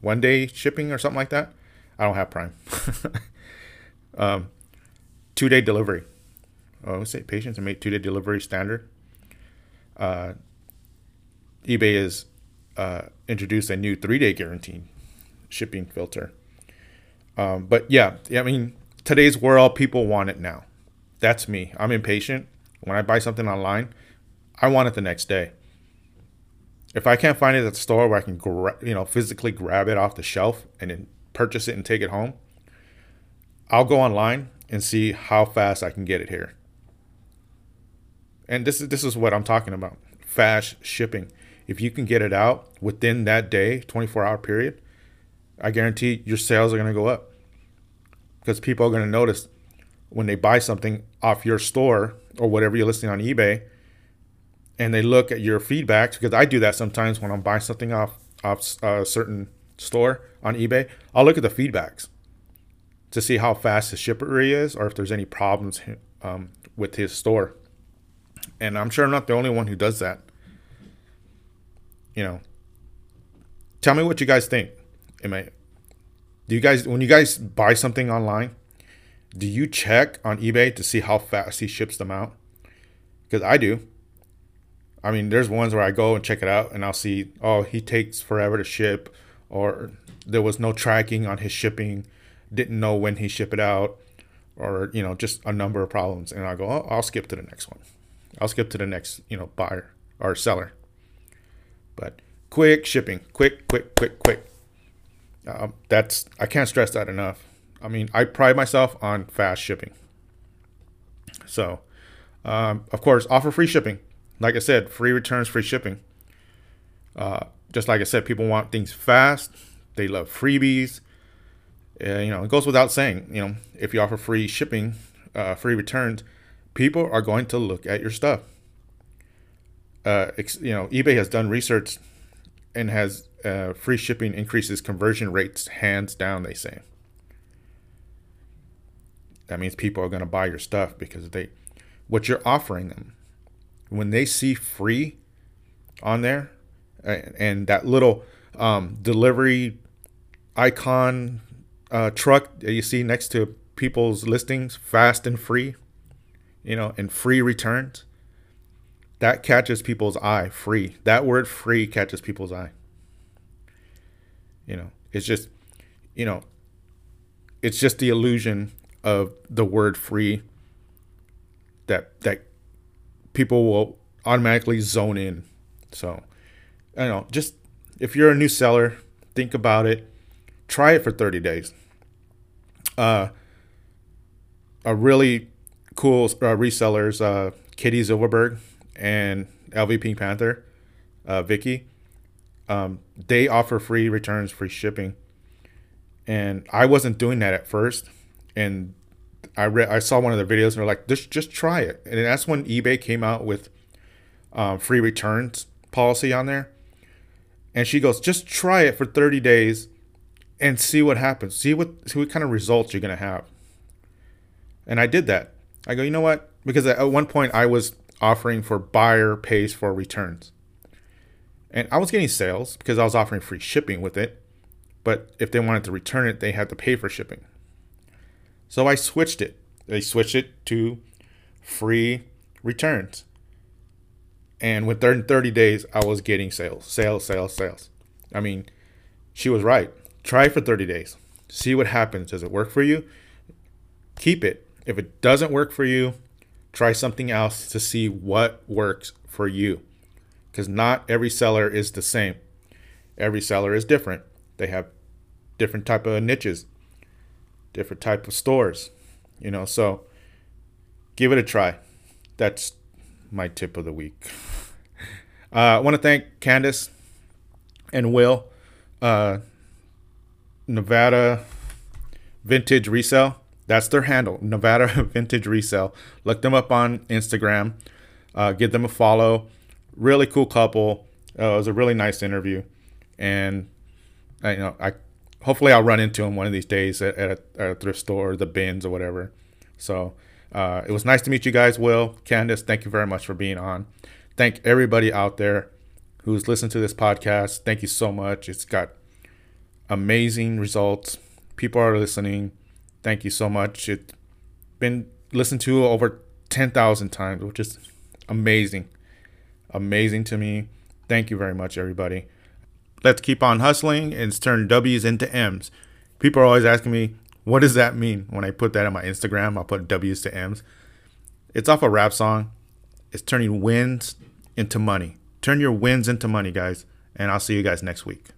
one day shipping, or something like that. I don't have Prime. <laughs> um, two day delivery. Oh, say patients and make two day delivery standard. Uh, eBay has uh, introduced a new three day guarantee shipping filter. Um, but yeah, I mean, today's world, people want it now. That's me. I'm impatient. When I buy something online, I want it the next day. If I can't find it at the store where I can, gra- you know, physically grab it off the shelf and then purchase it and take it home, I'll go online and see how fast I can get it here. And this is this is what I'm talking about. Fast shipping. If you can get it out within that day, 24 hour period, I guarantee your sales are going to go up because people are going to notice when they buy something off your store or whatever you're listing on eBay and they look at your feedback because I do that sometimes when I'm buying something off off a certain store on eBay. I'll look at the feedbacks to see how fast the shipper is or if there's any problems um, with his store. And I'm sure I'm not the only one who does that. You know, tell me what you guys think. Am I? Do you guys when you guys buy something online, do you check on eBay to see how fast he ships them out? Because I do. I mean, there's ones where I go and check it out, and I'll see, oh, he takes forever to ship, or there was no tracking on his shipping, didn't know when he shipped it out, or you know, just a number of problems, and I go, oh, I'll skip to the next one. I'll skip to the next, you know, buyer or seller. But quick shipping, quick, quick, quick, quick. Um, that's I can't stress that enough. I mean, I pride myself on fast shipping. So, um, of course, offer free shipping. Like I said, free returns, free shipping. Uh, just like I said, people want things fast. They love freebies. Uh, you know, it goes without saying. You know, if you offer free shipping, uh, free returns, people are going to look at your stuff. Uh, you know, eBay has done research and has uh, free shipping increases conversion rates hands down. They say that means people are going to buy your stuff because they what you're offering them when they see free on there and that little um, delivery icon uh, truck that you see next to people's listings fast and free you know and free returns that catches people's eye free that word free catches people's eye you know, it's just, you know, it's just the illusion of the word free that that people will automatically zone in. So, I don't know, just if you're a new seller, think about it. Try it for 30 days. Uh, a really cool uh, reseller is uh, Katie Zilverberg and LV Pink Panther, uh, Vicky, um, they offer free returns, free shipping, and I wasn't doing that at first, and I read I saw one of their videos and they're like, just just try it, and that's when eBay came out with um, free returns policy on there, and she goes, just try it for 30 days, and see what happens, see what see what kind of results you're gonna have, and I did that. I go, you know what? Because at one point I was offering for buyer pays for returns. And I was getting sales because I was offering free shipping with it. But if they wanted to return it, they had to pay for shipping. So I switched it. They switched it to free returns. And within 30 days, I was getting sales, sales, sales, sales. I mean, she was right. Try for 30 days. See what happens. Does it work for you? Keep it. If it doesn't work for you, try something else to see what works for you. Because not every seller is the same. Every seller is different. They have different type of niches different type of stores you know so give it a try. That's my tip of the week. <laughs> Uh, i want to thank candace and will uh, nevada vintage resale that's their handle, Nevada <laughs> Vintage Resale. Look them up on Instagram. Uh, give them a follow. Really cool couple. Uh, it was a really nice interview, and I, you know, I hopefully I'll run into them one of these days at, at, a, at a thrift store, the bins or whatever. So uh, it was nice to meet you guys, Will, Candace. Thank you very much for being on. Thank everybody out there who's listened to this podcast. Thank you so much. It's got amazing results. People are listening Thank you so much. It's been listened to over 10,000 times, which is amazing. Amazing to me. Thank you very much, everybody. Let's keep on hustling and turn W's into M's. People are always asking me, what does that mean? When I put that on my Instagram, I'll put W's to M's. It's off a rap song. It's turning wins into money. Turn your wins into money, guys. And I'll see you guys next week.